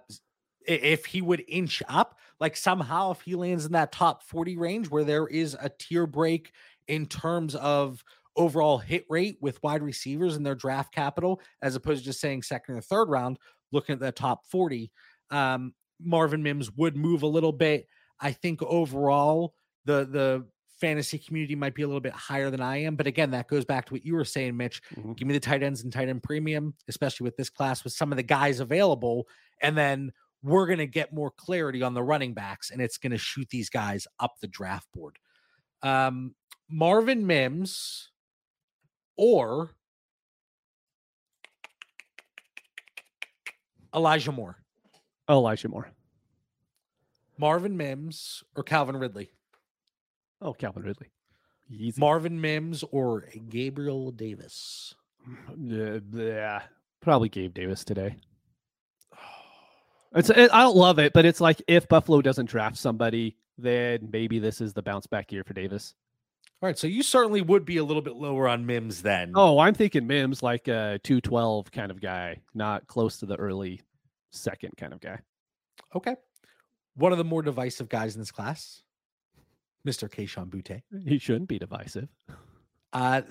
if he would inch up, like somehow if he lands in that top 40 range where there is a tier break in terms of overall hit rate with wide receivers and their draft capital, as opposed to just saying second or third round, looking at the top 40, um, Marvin Mims would move a little bit. I think overall the the fantasy community might be a little bit higher than I am. But again, that goes back to what you were saying, Mitch. Mm-hmm. Give me the tight ends and tight end premium, especially with this class with some of the guys available. And then we're going to get more clarity on the running backs and it's going to shoot these guys up the draft board. Um, Marvin Mims or Elijah Moore. Elijah Moore. Marvin Mims or Calvin Ridley. Oh, Calvin Ridley. Easy. Marvin Mims or Gabriel Davis. Yeah, probably Gabe Davis today. It's it, I don't love it, but it's like if Buffalo doesn't draft somebody, then maybe this is the bounce back year for Davis. All right, so you certainly would be a little bit lower on Mims then. Oh, I'm thinking Mims like a 212 kind of guy, not close to the early second kind of guy. Okay. One of the more divisive guys in this class, Mr. Kayshon Boutte. He shouldn't be divisive. Uh,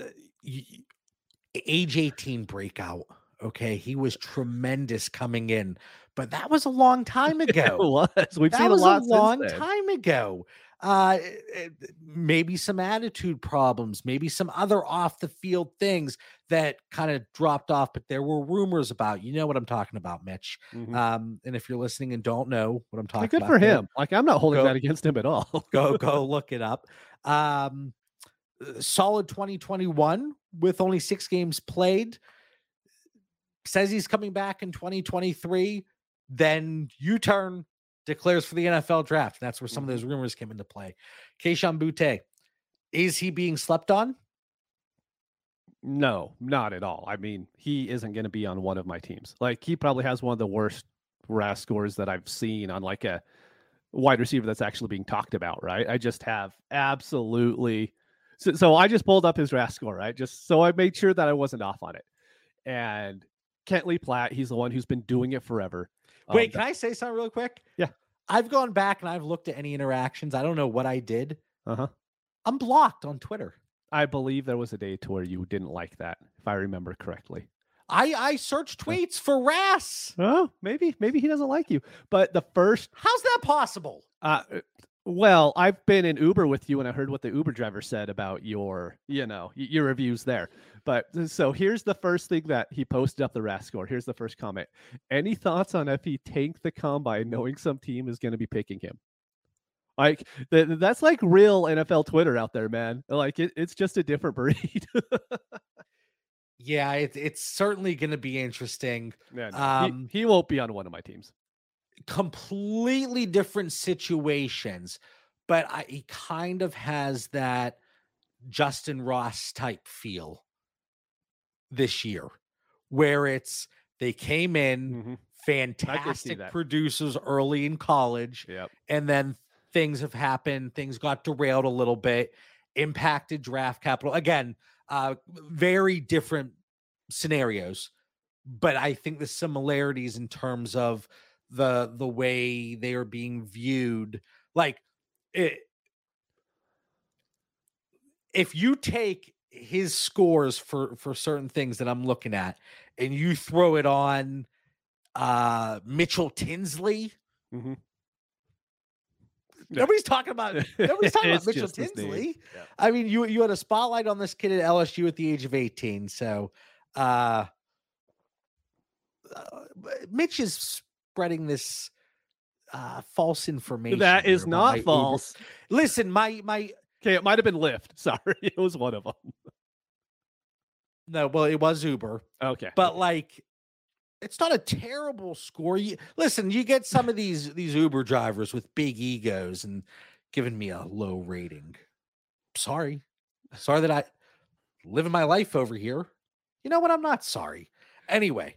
age 18 breakout. Okay, he was tremendous coming in, but that was a long time ago. it was. We've that seen a lot a long time ago uh, eh, eh, maybe some attitude problems, maybe some other off the field things that kind of dropped off, but there were rumors about. You know what I'm talking about, Mitch. Mm-hmm. Um, and if you're listening and don't know what I'm talking good about, good for him. Like I'm not holding go, that against him at all. go go look it up. Um, uh, solid 2021 with only six games played. Says he's coming back in 2023. Then U turn declares for the NFL draft. That's where some of mm-hmm. those rumors came into play. Kayshon Boutte, is he being slept on? No, not at all. I mean, he isn't going to be on one of my teams. Like he probably has one of the worst RAS scores that I've seen on like a wide receiver that's actually being talked about, right? I just have absolutely So, so I just pulled up his RAS score, right? Just so I made sure that I wasn't off on it. And Kent Lee Platte, he's the one who's been doing it forever. Wait, Um, can I say something real quick? Yeah. I've gone back and I've looked at any interactions. I don't know what I did. uh-huh. I'm blocked on Twitter. I believe there was a day to where you didn't like that, if I remember correctly. I I search tweets for Ras. Oh, maybe, maybe he doesn't like you. But the first How's that possible? Uh, well, I've been in Uber with you, and I heard what the Uber driver said about your, you know, your reviews there. But uh, so here's the first thing that he posted up the RAS score. Here's the first comment. Any thoughts on if he tanked the combine, knowing some team is going to be picking him? Like th- that's like real NFL Twitter out there, man. Like it, it's just a different breed. Yeah, it's it's certainly going to be interesting. Yeah, no, Um, he, he won't be on one of my teams. completely different situations, but I, he kind of has that Justyn Ross type feel this year, where it's they came in Mhm. fantastic producers early in college, Yep. and then things have happened, things got derailed a little bit, impacted draft capital. Again, uh, very different scenarios, but I think the similarities in terms of the the way they are being viewed, like it. If you take his scores for for certain things that I'm looking at, and you throw it on uh Mitchell Tinsley, Mhm. Yeah. nobody's talking about nobody's talking about Mitchell just his name. Tinsley. Yeah. I mean, you you had a spotlight on this kid at LSU at the age of 18. So uh, uh Mitch is spreading this uh false information. That is not false. Listen, my my Okay, it might have been Lyft. Sorry, it was one of them. No, well, it was Uber, Okay, but like it's not a terrible score. You, listen, you get some of these these Uber drivers with big egos and giving me a low rating. Sorry. Sorry that I living my life over here. You know what? I'm not sorry. Anyway,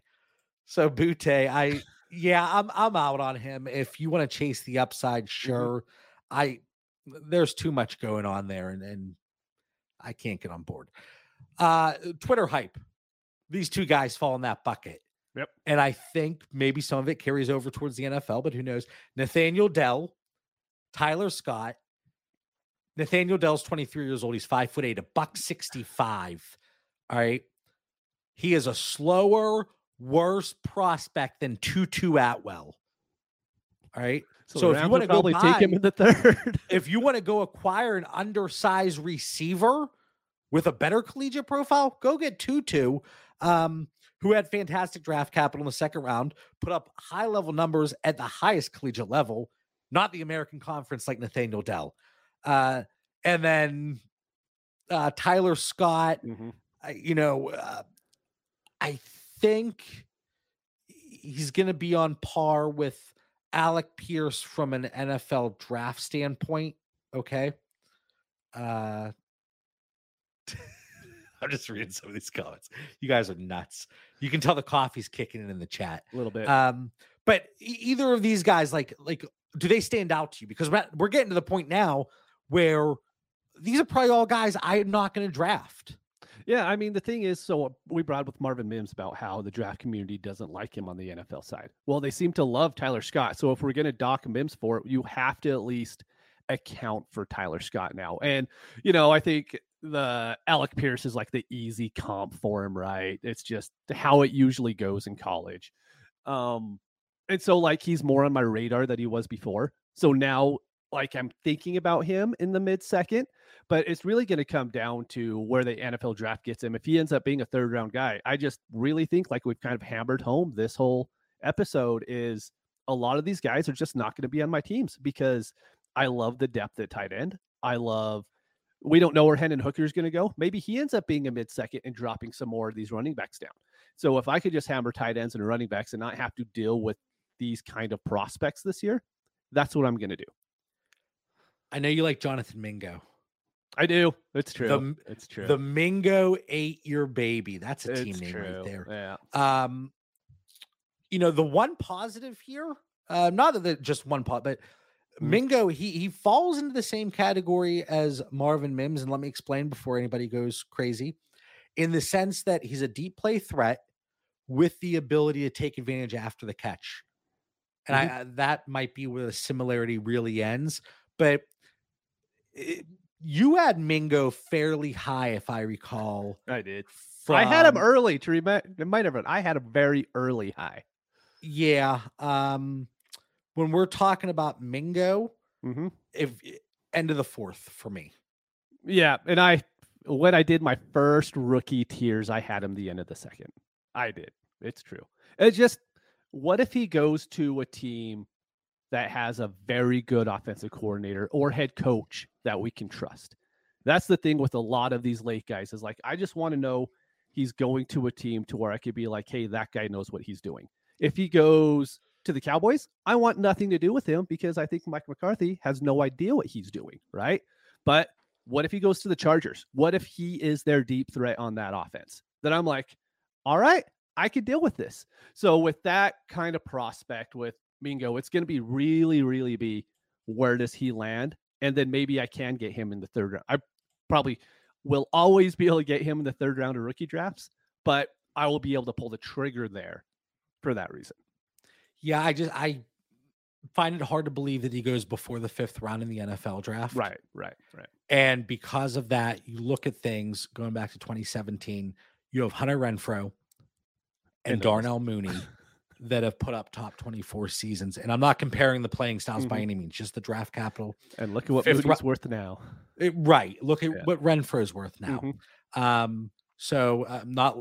so Boutte, I yeah, I'm I'm out on him. If you want to chase the upside, mm-hmm. sure. I there's too much going on there and, and I can't get on board. Uh Twitter hype. These two guys fall in that bucket. Yep. And I think maybe some of it carries over towards the NFL, but who knows? Nathaniel Dell, Tyler Scott. Nathaniel Dell's 23 years old. He's five foot eight, a buck 65. All right. He is a slower, worse prospect than Tutu Atwell. All right. so, so if you wanna go probably take him buy- in the third. if you want to go acquire an undersized receiver with a better collegiate profile, go get Tutu, um, who had fantastic draft capital in the second round, put up high level numbers at the highest collegiate level, not the American Conference like Nathaniel Dell. Uh, and then uh, Tyler Scott, Mhm. I- you know, uh, I think he's going to be on par with Alec Pierce from an NFL draft standpoint. Okay. Uh, I'm just reading some of these comments. You guys are nuts. You can tell the coffee's kicking in in the chat. a little bit. Um, but either of these guys, like, like, do they stand out to you? Because we're, at- we're getting to the point now where these are probably all guys I'm not going to draft. yeah, I mean the thing is, so we brought up with Marvin Mims about how the draft community doesn't like him on the NFL side. Well, they seem to love Tyler Scott. So if we're going to dock Mims for it, you have to at least account for Tyler Scott now. And you know, I think the Alec Pierce is like the easy comp for him, right? It's just how it usually goes in college. Um, and so like he's more on my radar than he was before. So now like I'm thinking about him in the mid second, but it's really going to come down to where the NFL draft gets him. If he ends up being a third round guy, I just really think like we've kind of hammered home this whole episode is a lot of these guys are just not going to be on my teams because I love the depth at tight end. I love we don't know where Hendon Hooker is going to go. Maybe he ends up being a mid second and dropping some more of these running backs down. So if I could just hammer tight ends and running backs and not have to deal with these kind of prospects this year, that's what I'm going to do. I know you like Jonathan Mingo. I do. It's true. m- it's true. The Mingo eight year baby. That's a team it's name true. right there. Yeah. Um, you know, the one positive here, uh, not that the- just one pot, but. Mm. Mingo, he he falls into the same category as Marvin Mims, and let me explain before anybody goes crazy, in the sense that he's a deep play threat with the ability to take advantage after the catch, and I I that might be where the similarity really ends. But it, you had Mingo fairly high, if I recall. I did. I had him early to remember. It might have been. I had a very early high. Yeah. Um, when we're talking about Mingo, Mm-hmm. if end of the fourth for me. Yeah, and I when I did my first rookie tiers, I had him the end of the second. I did. It's true. It's just what if he goes to a team that has a very good offensive coordinator or head coach that we can trust? That's the thing with a lot of these late guys is like I just want to know he's going to a team to where I could be like, hey, that guy knows what he's doing. If he goes to the Cowboys, I want nothing to do with him because I think Mike McCarthy has no idea what he's doing, right? But what if he goes to the Chargers? What if he is their deep threat on that offense? Then I'm like, all right, I could deal with this. So with that kind of prospect with Mingo, it's going to be really, really be where does he land? And then maybe I can get him in the third round. I probably will always be able to get him in the third round of rookie drafts, but I will be able to pull the trigger there for that reason. Yeah, I just I find it hard to believe that he goes before the fifth round in the NFL draft. Right, right, right. And because of that, you look at things going back to 2017, you have Hunter Renfrow and And. Darnell Mooney that have put up top 24 seasons. And I'm not comparing the playing styles by Mhm. any means, just the draft capital. And look at what Fifth Mooney's rou- worth now. It- right. Look at Yeah. what Renfrow's worth now. Mhm. Um, so I'm not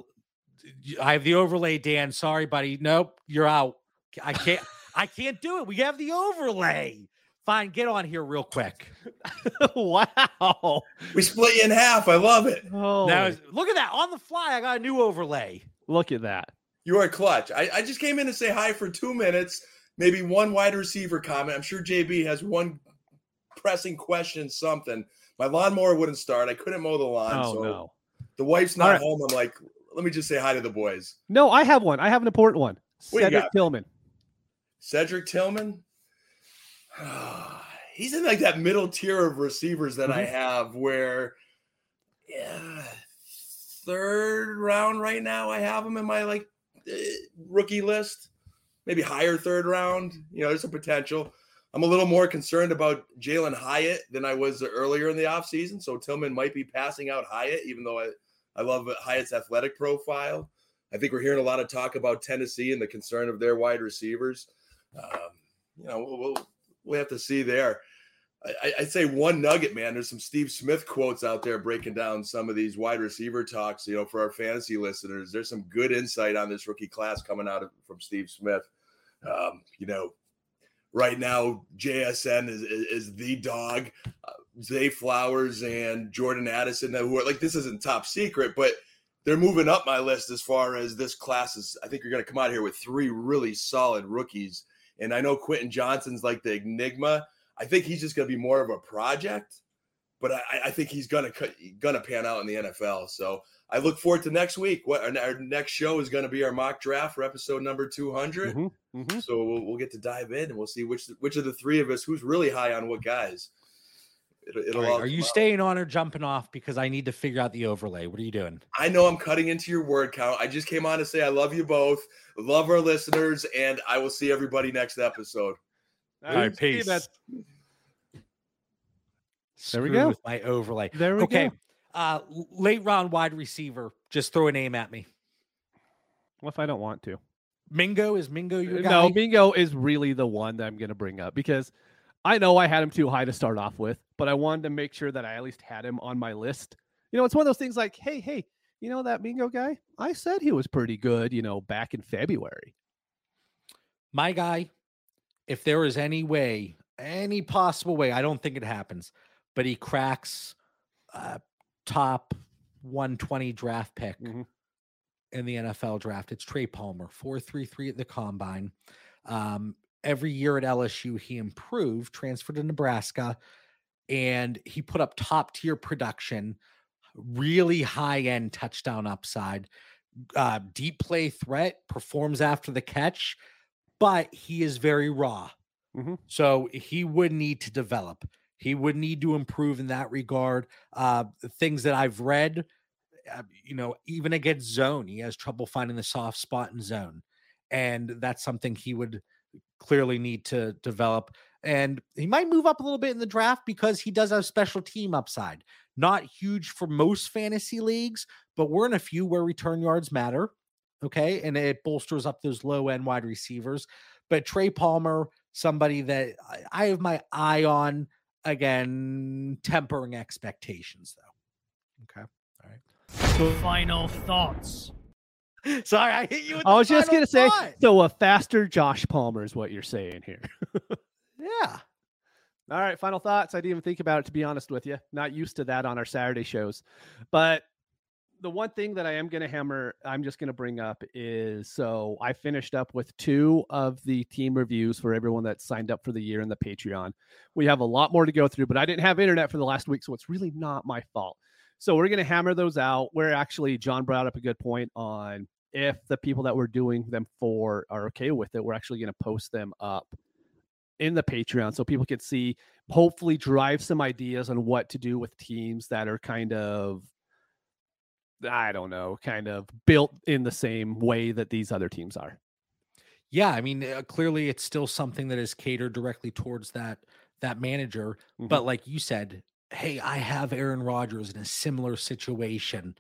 I have the overlay, Dan. Sorry, buddy. Nope, you're out. I can't I can't do it. We have the overlay. Fine, get on here real quick. wow. We split you in half. I love it. Oh, Now look at that on the fly. I got a new overlay. look at that. You are clutch. I, I just came in to say hi for two minutes, maybe one wide receiver comment. I'm sure JB has one pressing question, something. My lawnmower wouldn't start. I couldn't mow the lawn. Oh so no. the wife's not right. home. I'm like, let me just say hi to the boys. No, I have one. I have an important one. What Cedric? Tillman. Cedric Tillman. He's in like that middle tier of receivers that I Mhm. have where yeah, third round right now I have him in my like eh, rookie list. Maybe higher third round. You know, there's a potential. I'm a little more concerned about Jalin Hyatt than I was earlier in the offseason. So Tillman might be passing out Hyatt, even though I, I love Hyatt's athletic profile. I think we're hearing a lot of talk about Tennessee and the concern of their wide receivers. Um, you know, we'll, we'll, we'll have to see there. I, I'd say one nugget, man. There's some Steve Smith quotes out there breaking down some of these wide receiver talks. You know, for our fantasy listeners, there's some good insight on this rookie class coming out of, from Steve Smith. Um, you know, right now JSN is is, is the dog. Uh, Zay Flowers and Jordan Addison, who are like this isn't top secret, but they're moving up my list as far as this class is. I think you're going to come out here with three really solid rookies. And I know Quentin Johnston's like the enigma. I think he's just going to be more of a project, but I, I think he's going to going to pan out in the NFL. So I look forward to next week. What our, our next show is going to be our mock draft for episode number 200. Mhm, mhm. So we'll, we'll get to dive in and we'll see which which of the three of us who's really high on what guys. It'll, it'll All right, Are you out. staying on or jumping off? Because I need to figure out the overlay. What are you doing? I know I'm cutting into your word count. I just came on to say I love you both, love our listeners, and I will see everybody next episode. All right, See you, peace. man. There we Screw go. With my overlay. There we Okay. go. Uh, late round wide receiver. Just throw a name at me. What if I don't want to? Mingo is Mingo your guy? No, Mingo is really the one that I'm going to bring up because I know I had him too high to start off with, but I wanted to make sure that I at least had him on my list. You know, it's one of those things like, hey, hey, you know that Mingo guy? I said he was pretty good, you know, back in February. my guy. If there is any way, any possible way, I don't think it happens, but he cracks uh, top 120 draft pick Mhm. in the NFL draft. It's Trey Palmer, 433 at the combine. Um, every year at LSU, he improved, transferred to Nebraska, and he put up top tier production, really high end touchdown upside, uh, deep play threat, performs after the catch, but he is very raw. Mhm. So he would need to develop. He would need to improve in that regard. Uh, things that I've read, uh, you know, even against zone, he has trouble finding the soft spot in zone. And that's something he would clearly need to develop. And he might move up a little bit in the draft because he does have special team upside. Not huge for most fantasy leagues, but we're in a few where return yards matter. Okay. And it bolsters up those low end wide receivers. But Trey Palmer, somebody that I- have my eye on, again, tempering expectations though. Okay. All right. So, final thoughts. Sorry, I hit you. With I was just gonna say, so a faster Josh Palmer is what you're saying here. yeah. All right, final thoughts. I didn't even think about it to be honest with you. Not used to that on our Saturday shows. But the one thing that I am going to hammer, I'm just going to bring up is so I finished up with two of the team reviews for everyone that signed up for the year in the Patreon. We have a lot more to go through, but I didn't have internet for the last week, so it's really not my fault. So we're going to hammer those out. Where actually, John brought up a good point on if the people that we're doing them for are okay with it, we're actually going to post them up in the Patreon so people can see, hopefully, drive some ideas on what to do with teams that are kind of, I don't know, kind of built in the same way that these other teams are. Yeah, I mean, uh, clearly it's still something that is catered directly towards that that manager. Mhm. But like you said, hey, I have Aaron Rodgers in a similar situation.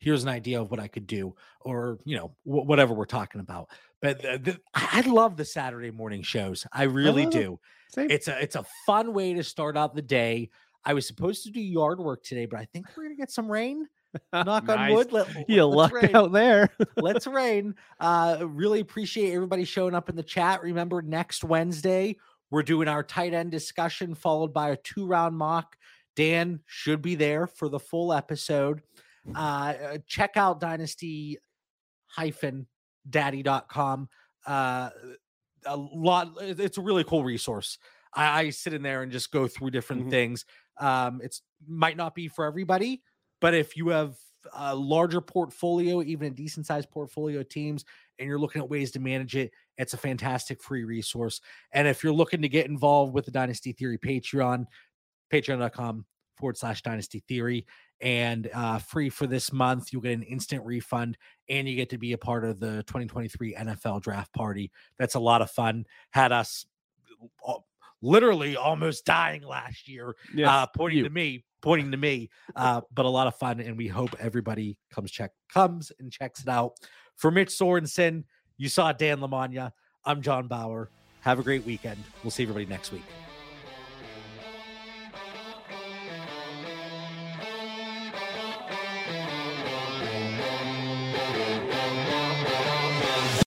Here's an idea of what I could do, or you know, wh- whatever we're talking about. But the, the, I I love the Saturday morning shows. I really love it. do. It's a it's a fun way to start out the day. I was supposed to do yard work today, but I think we're gonna get some rain. Knock on wood. Let, You let's lucked rain out there. let's rain. Uh, really appreciate everybody showing up in the chat. Remember, next Wednesday, we're doing our tight end discussion, followed by a two round mock. Dan should be there for the full episode. Uh, uh, check out dynasty hyphen daddy.com. Uh, a lot, it's a really cool resource. I, I sit in there and just go through different Mhm. things. Um, it's might not be for everybody, but if you have a larger portfolio, even a decent sized portfolio of teams, and you're looking at ways to manage it, it's a fantastic free resource. And if you're looking to get involved with the Dynasty Theory Patreon, patreon.com forward slash dynasty theory and uh, free for this month. You'll get an instant refund and you get to be a part of the 2023 NFL draft party. That's a lot of fun. Had us literally almost dying last year Yes, uh, pointing you. to me, pointing to me. Uh, but a lot of fun, and we hope everybody comes check comes and checks it out. For Mitch Sorensen, you saw Dan Lamagna. I'm John Bauer. Have a great weekend. We'll see everybody next week.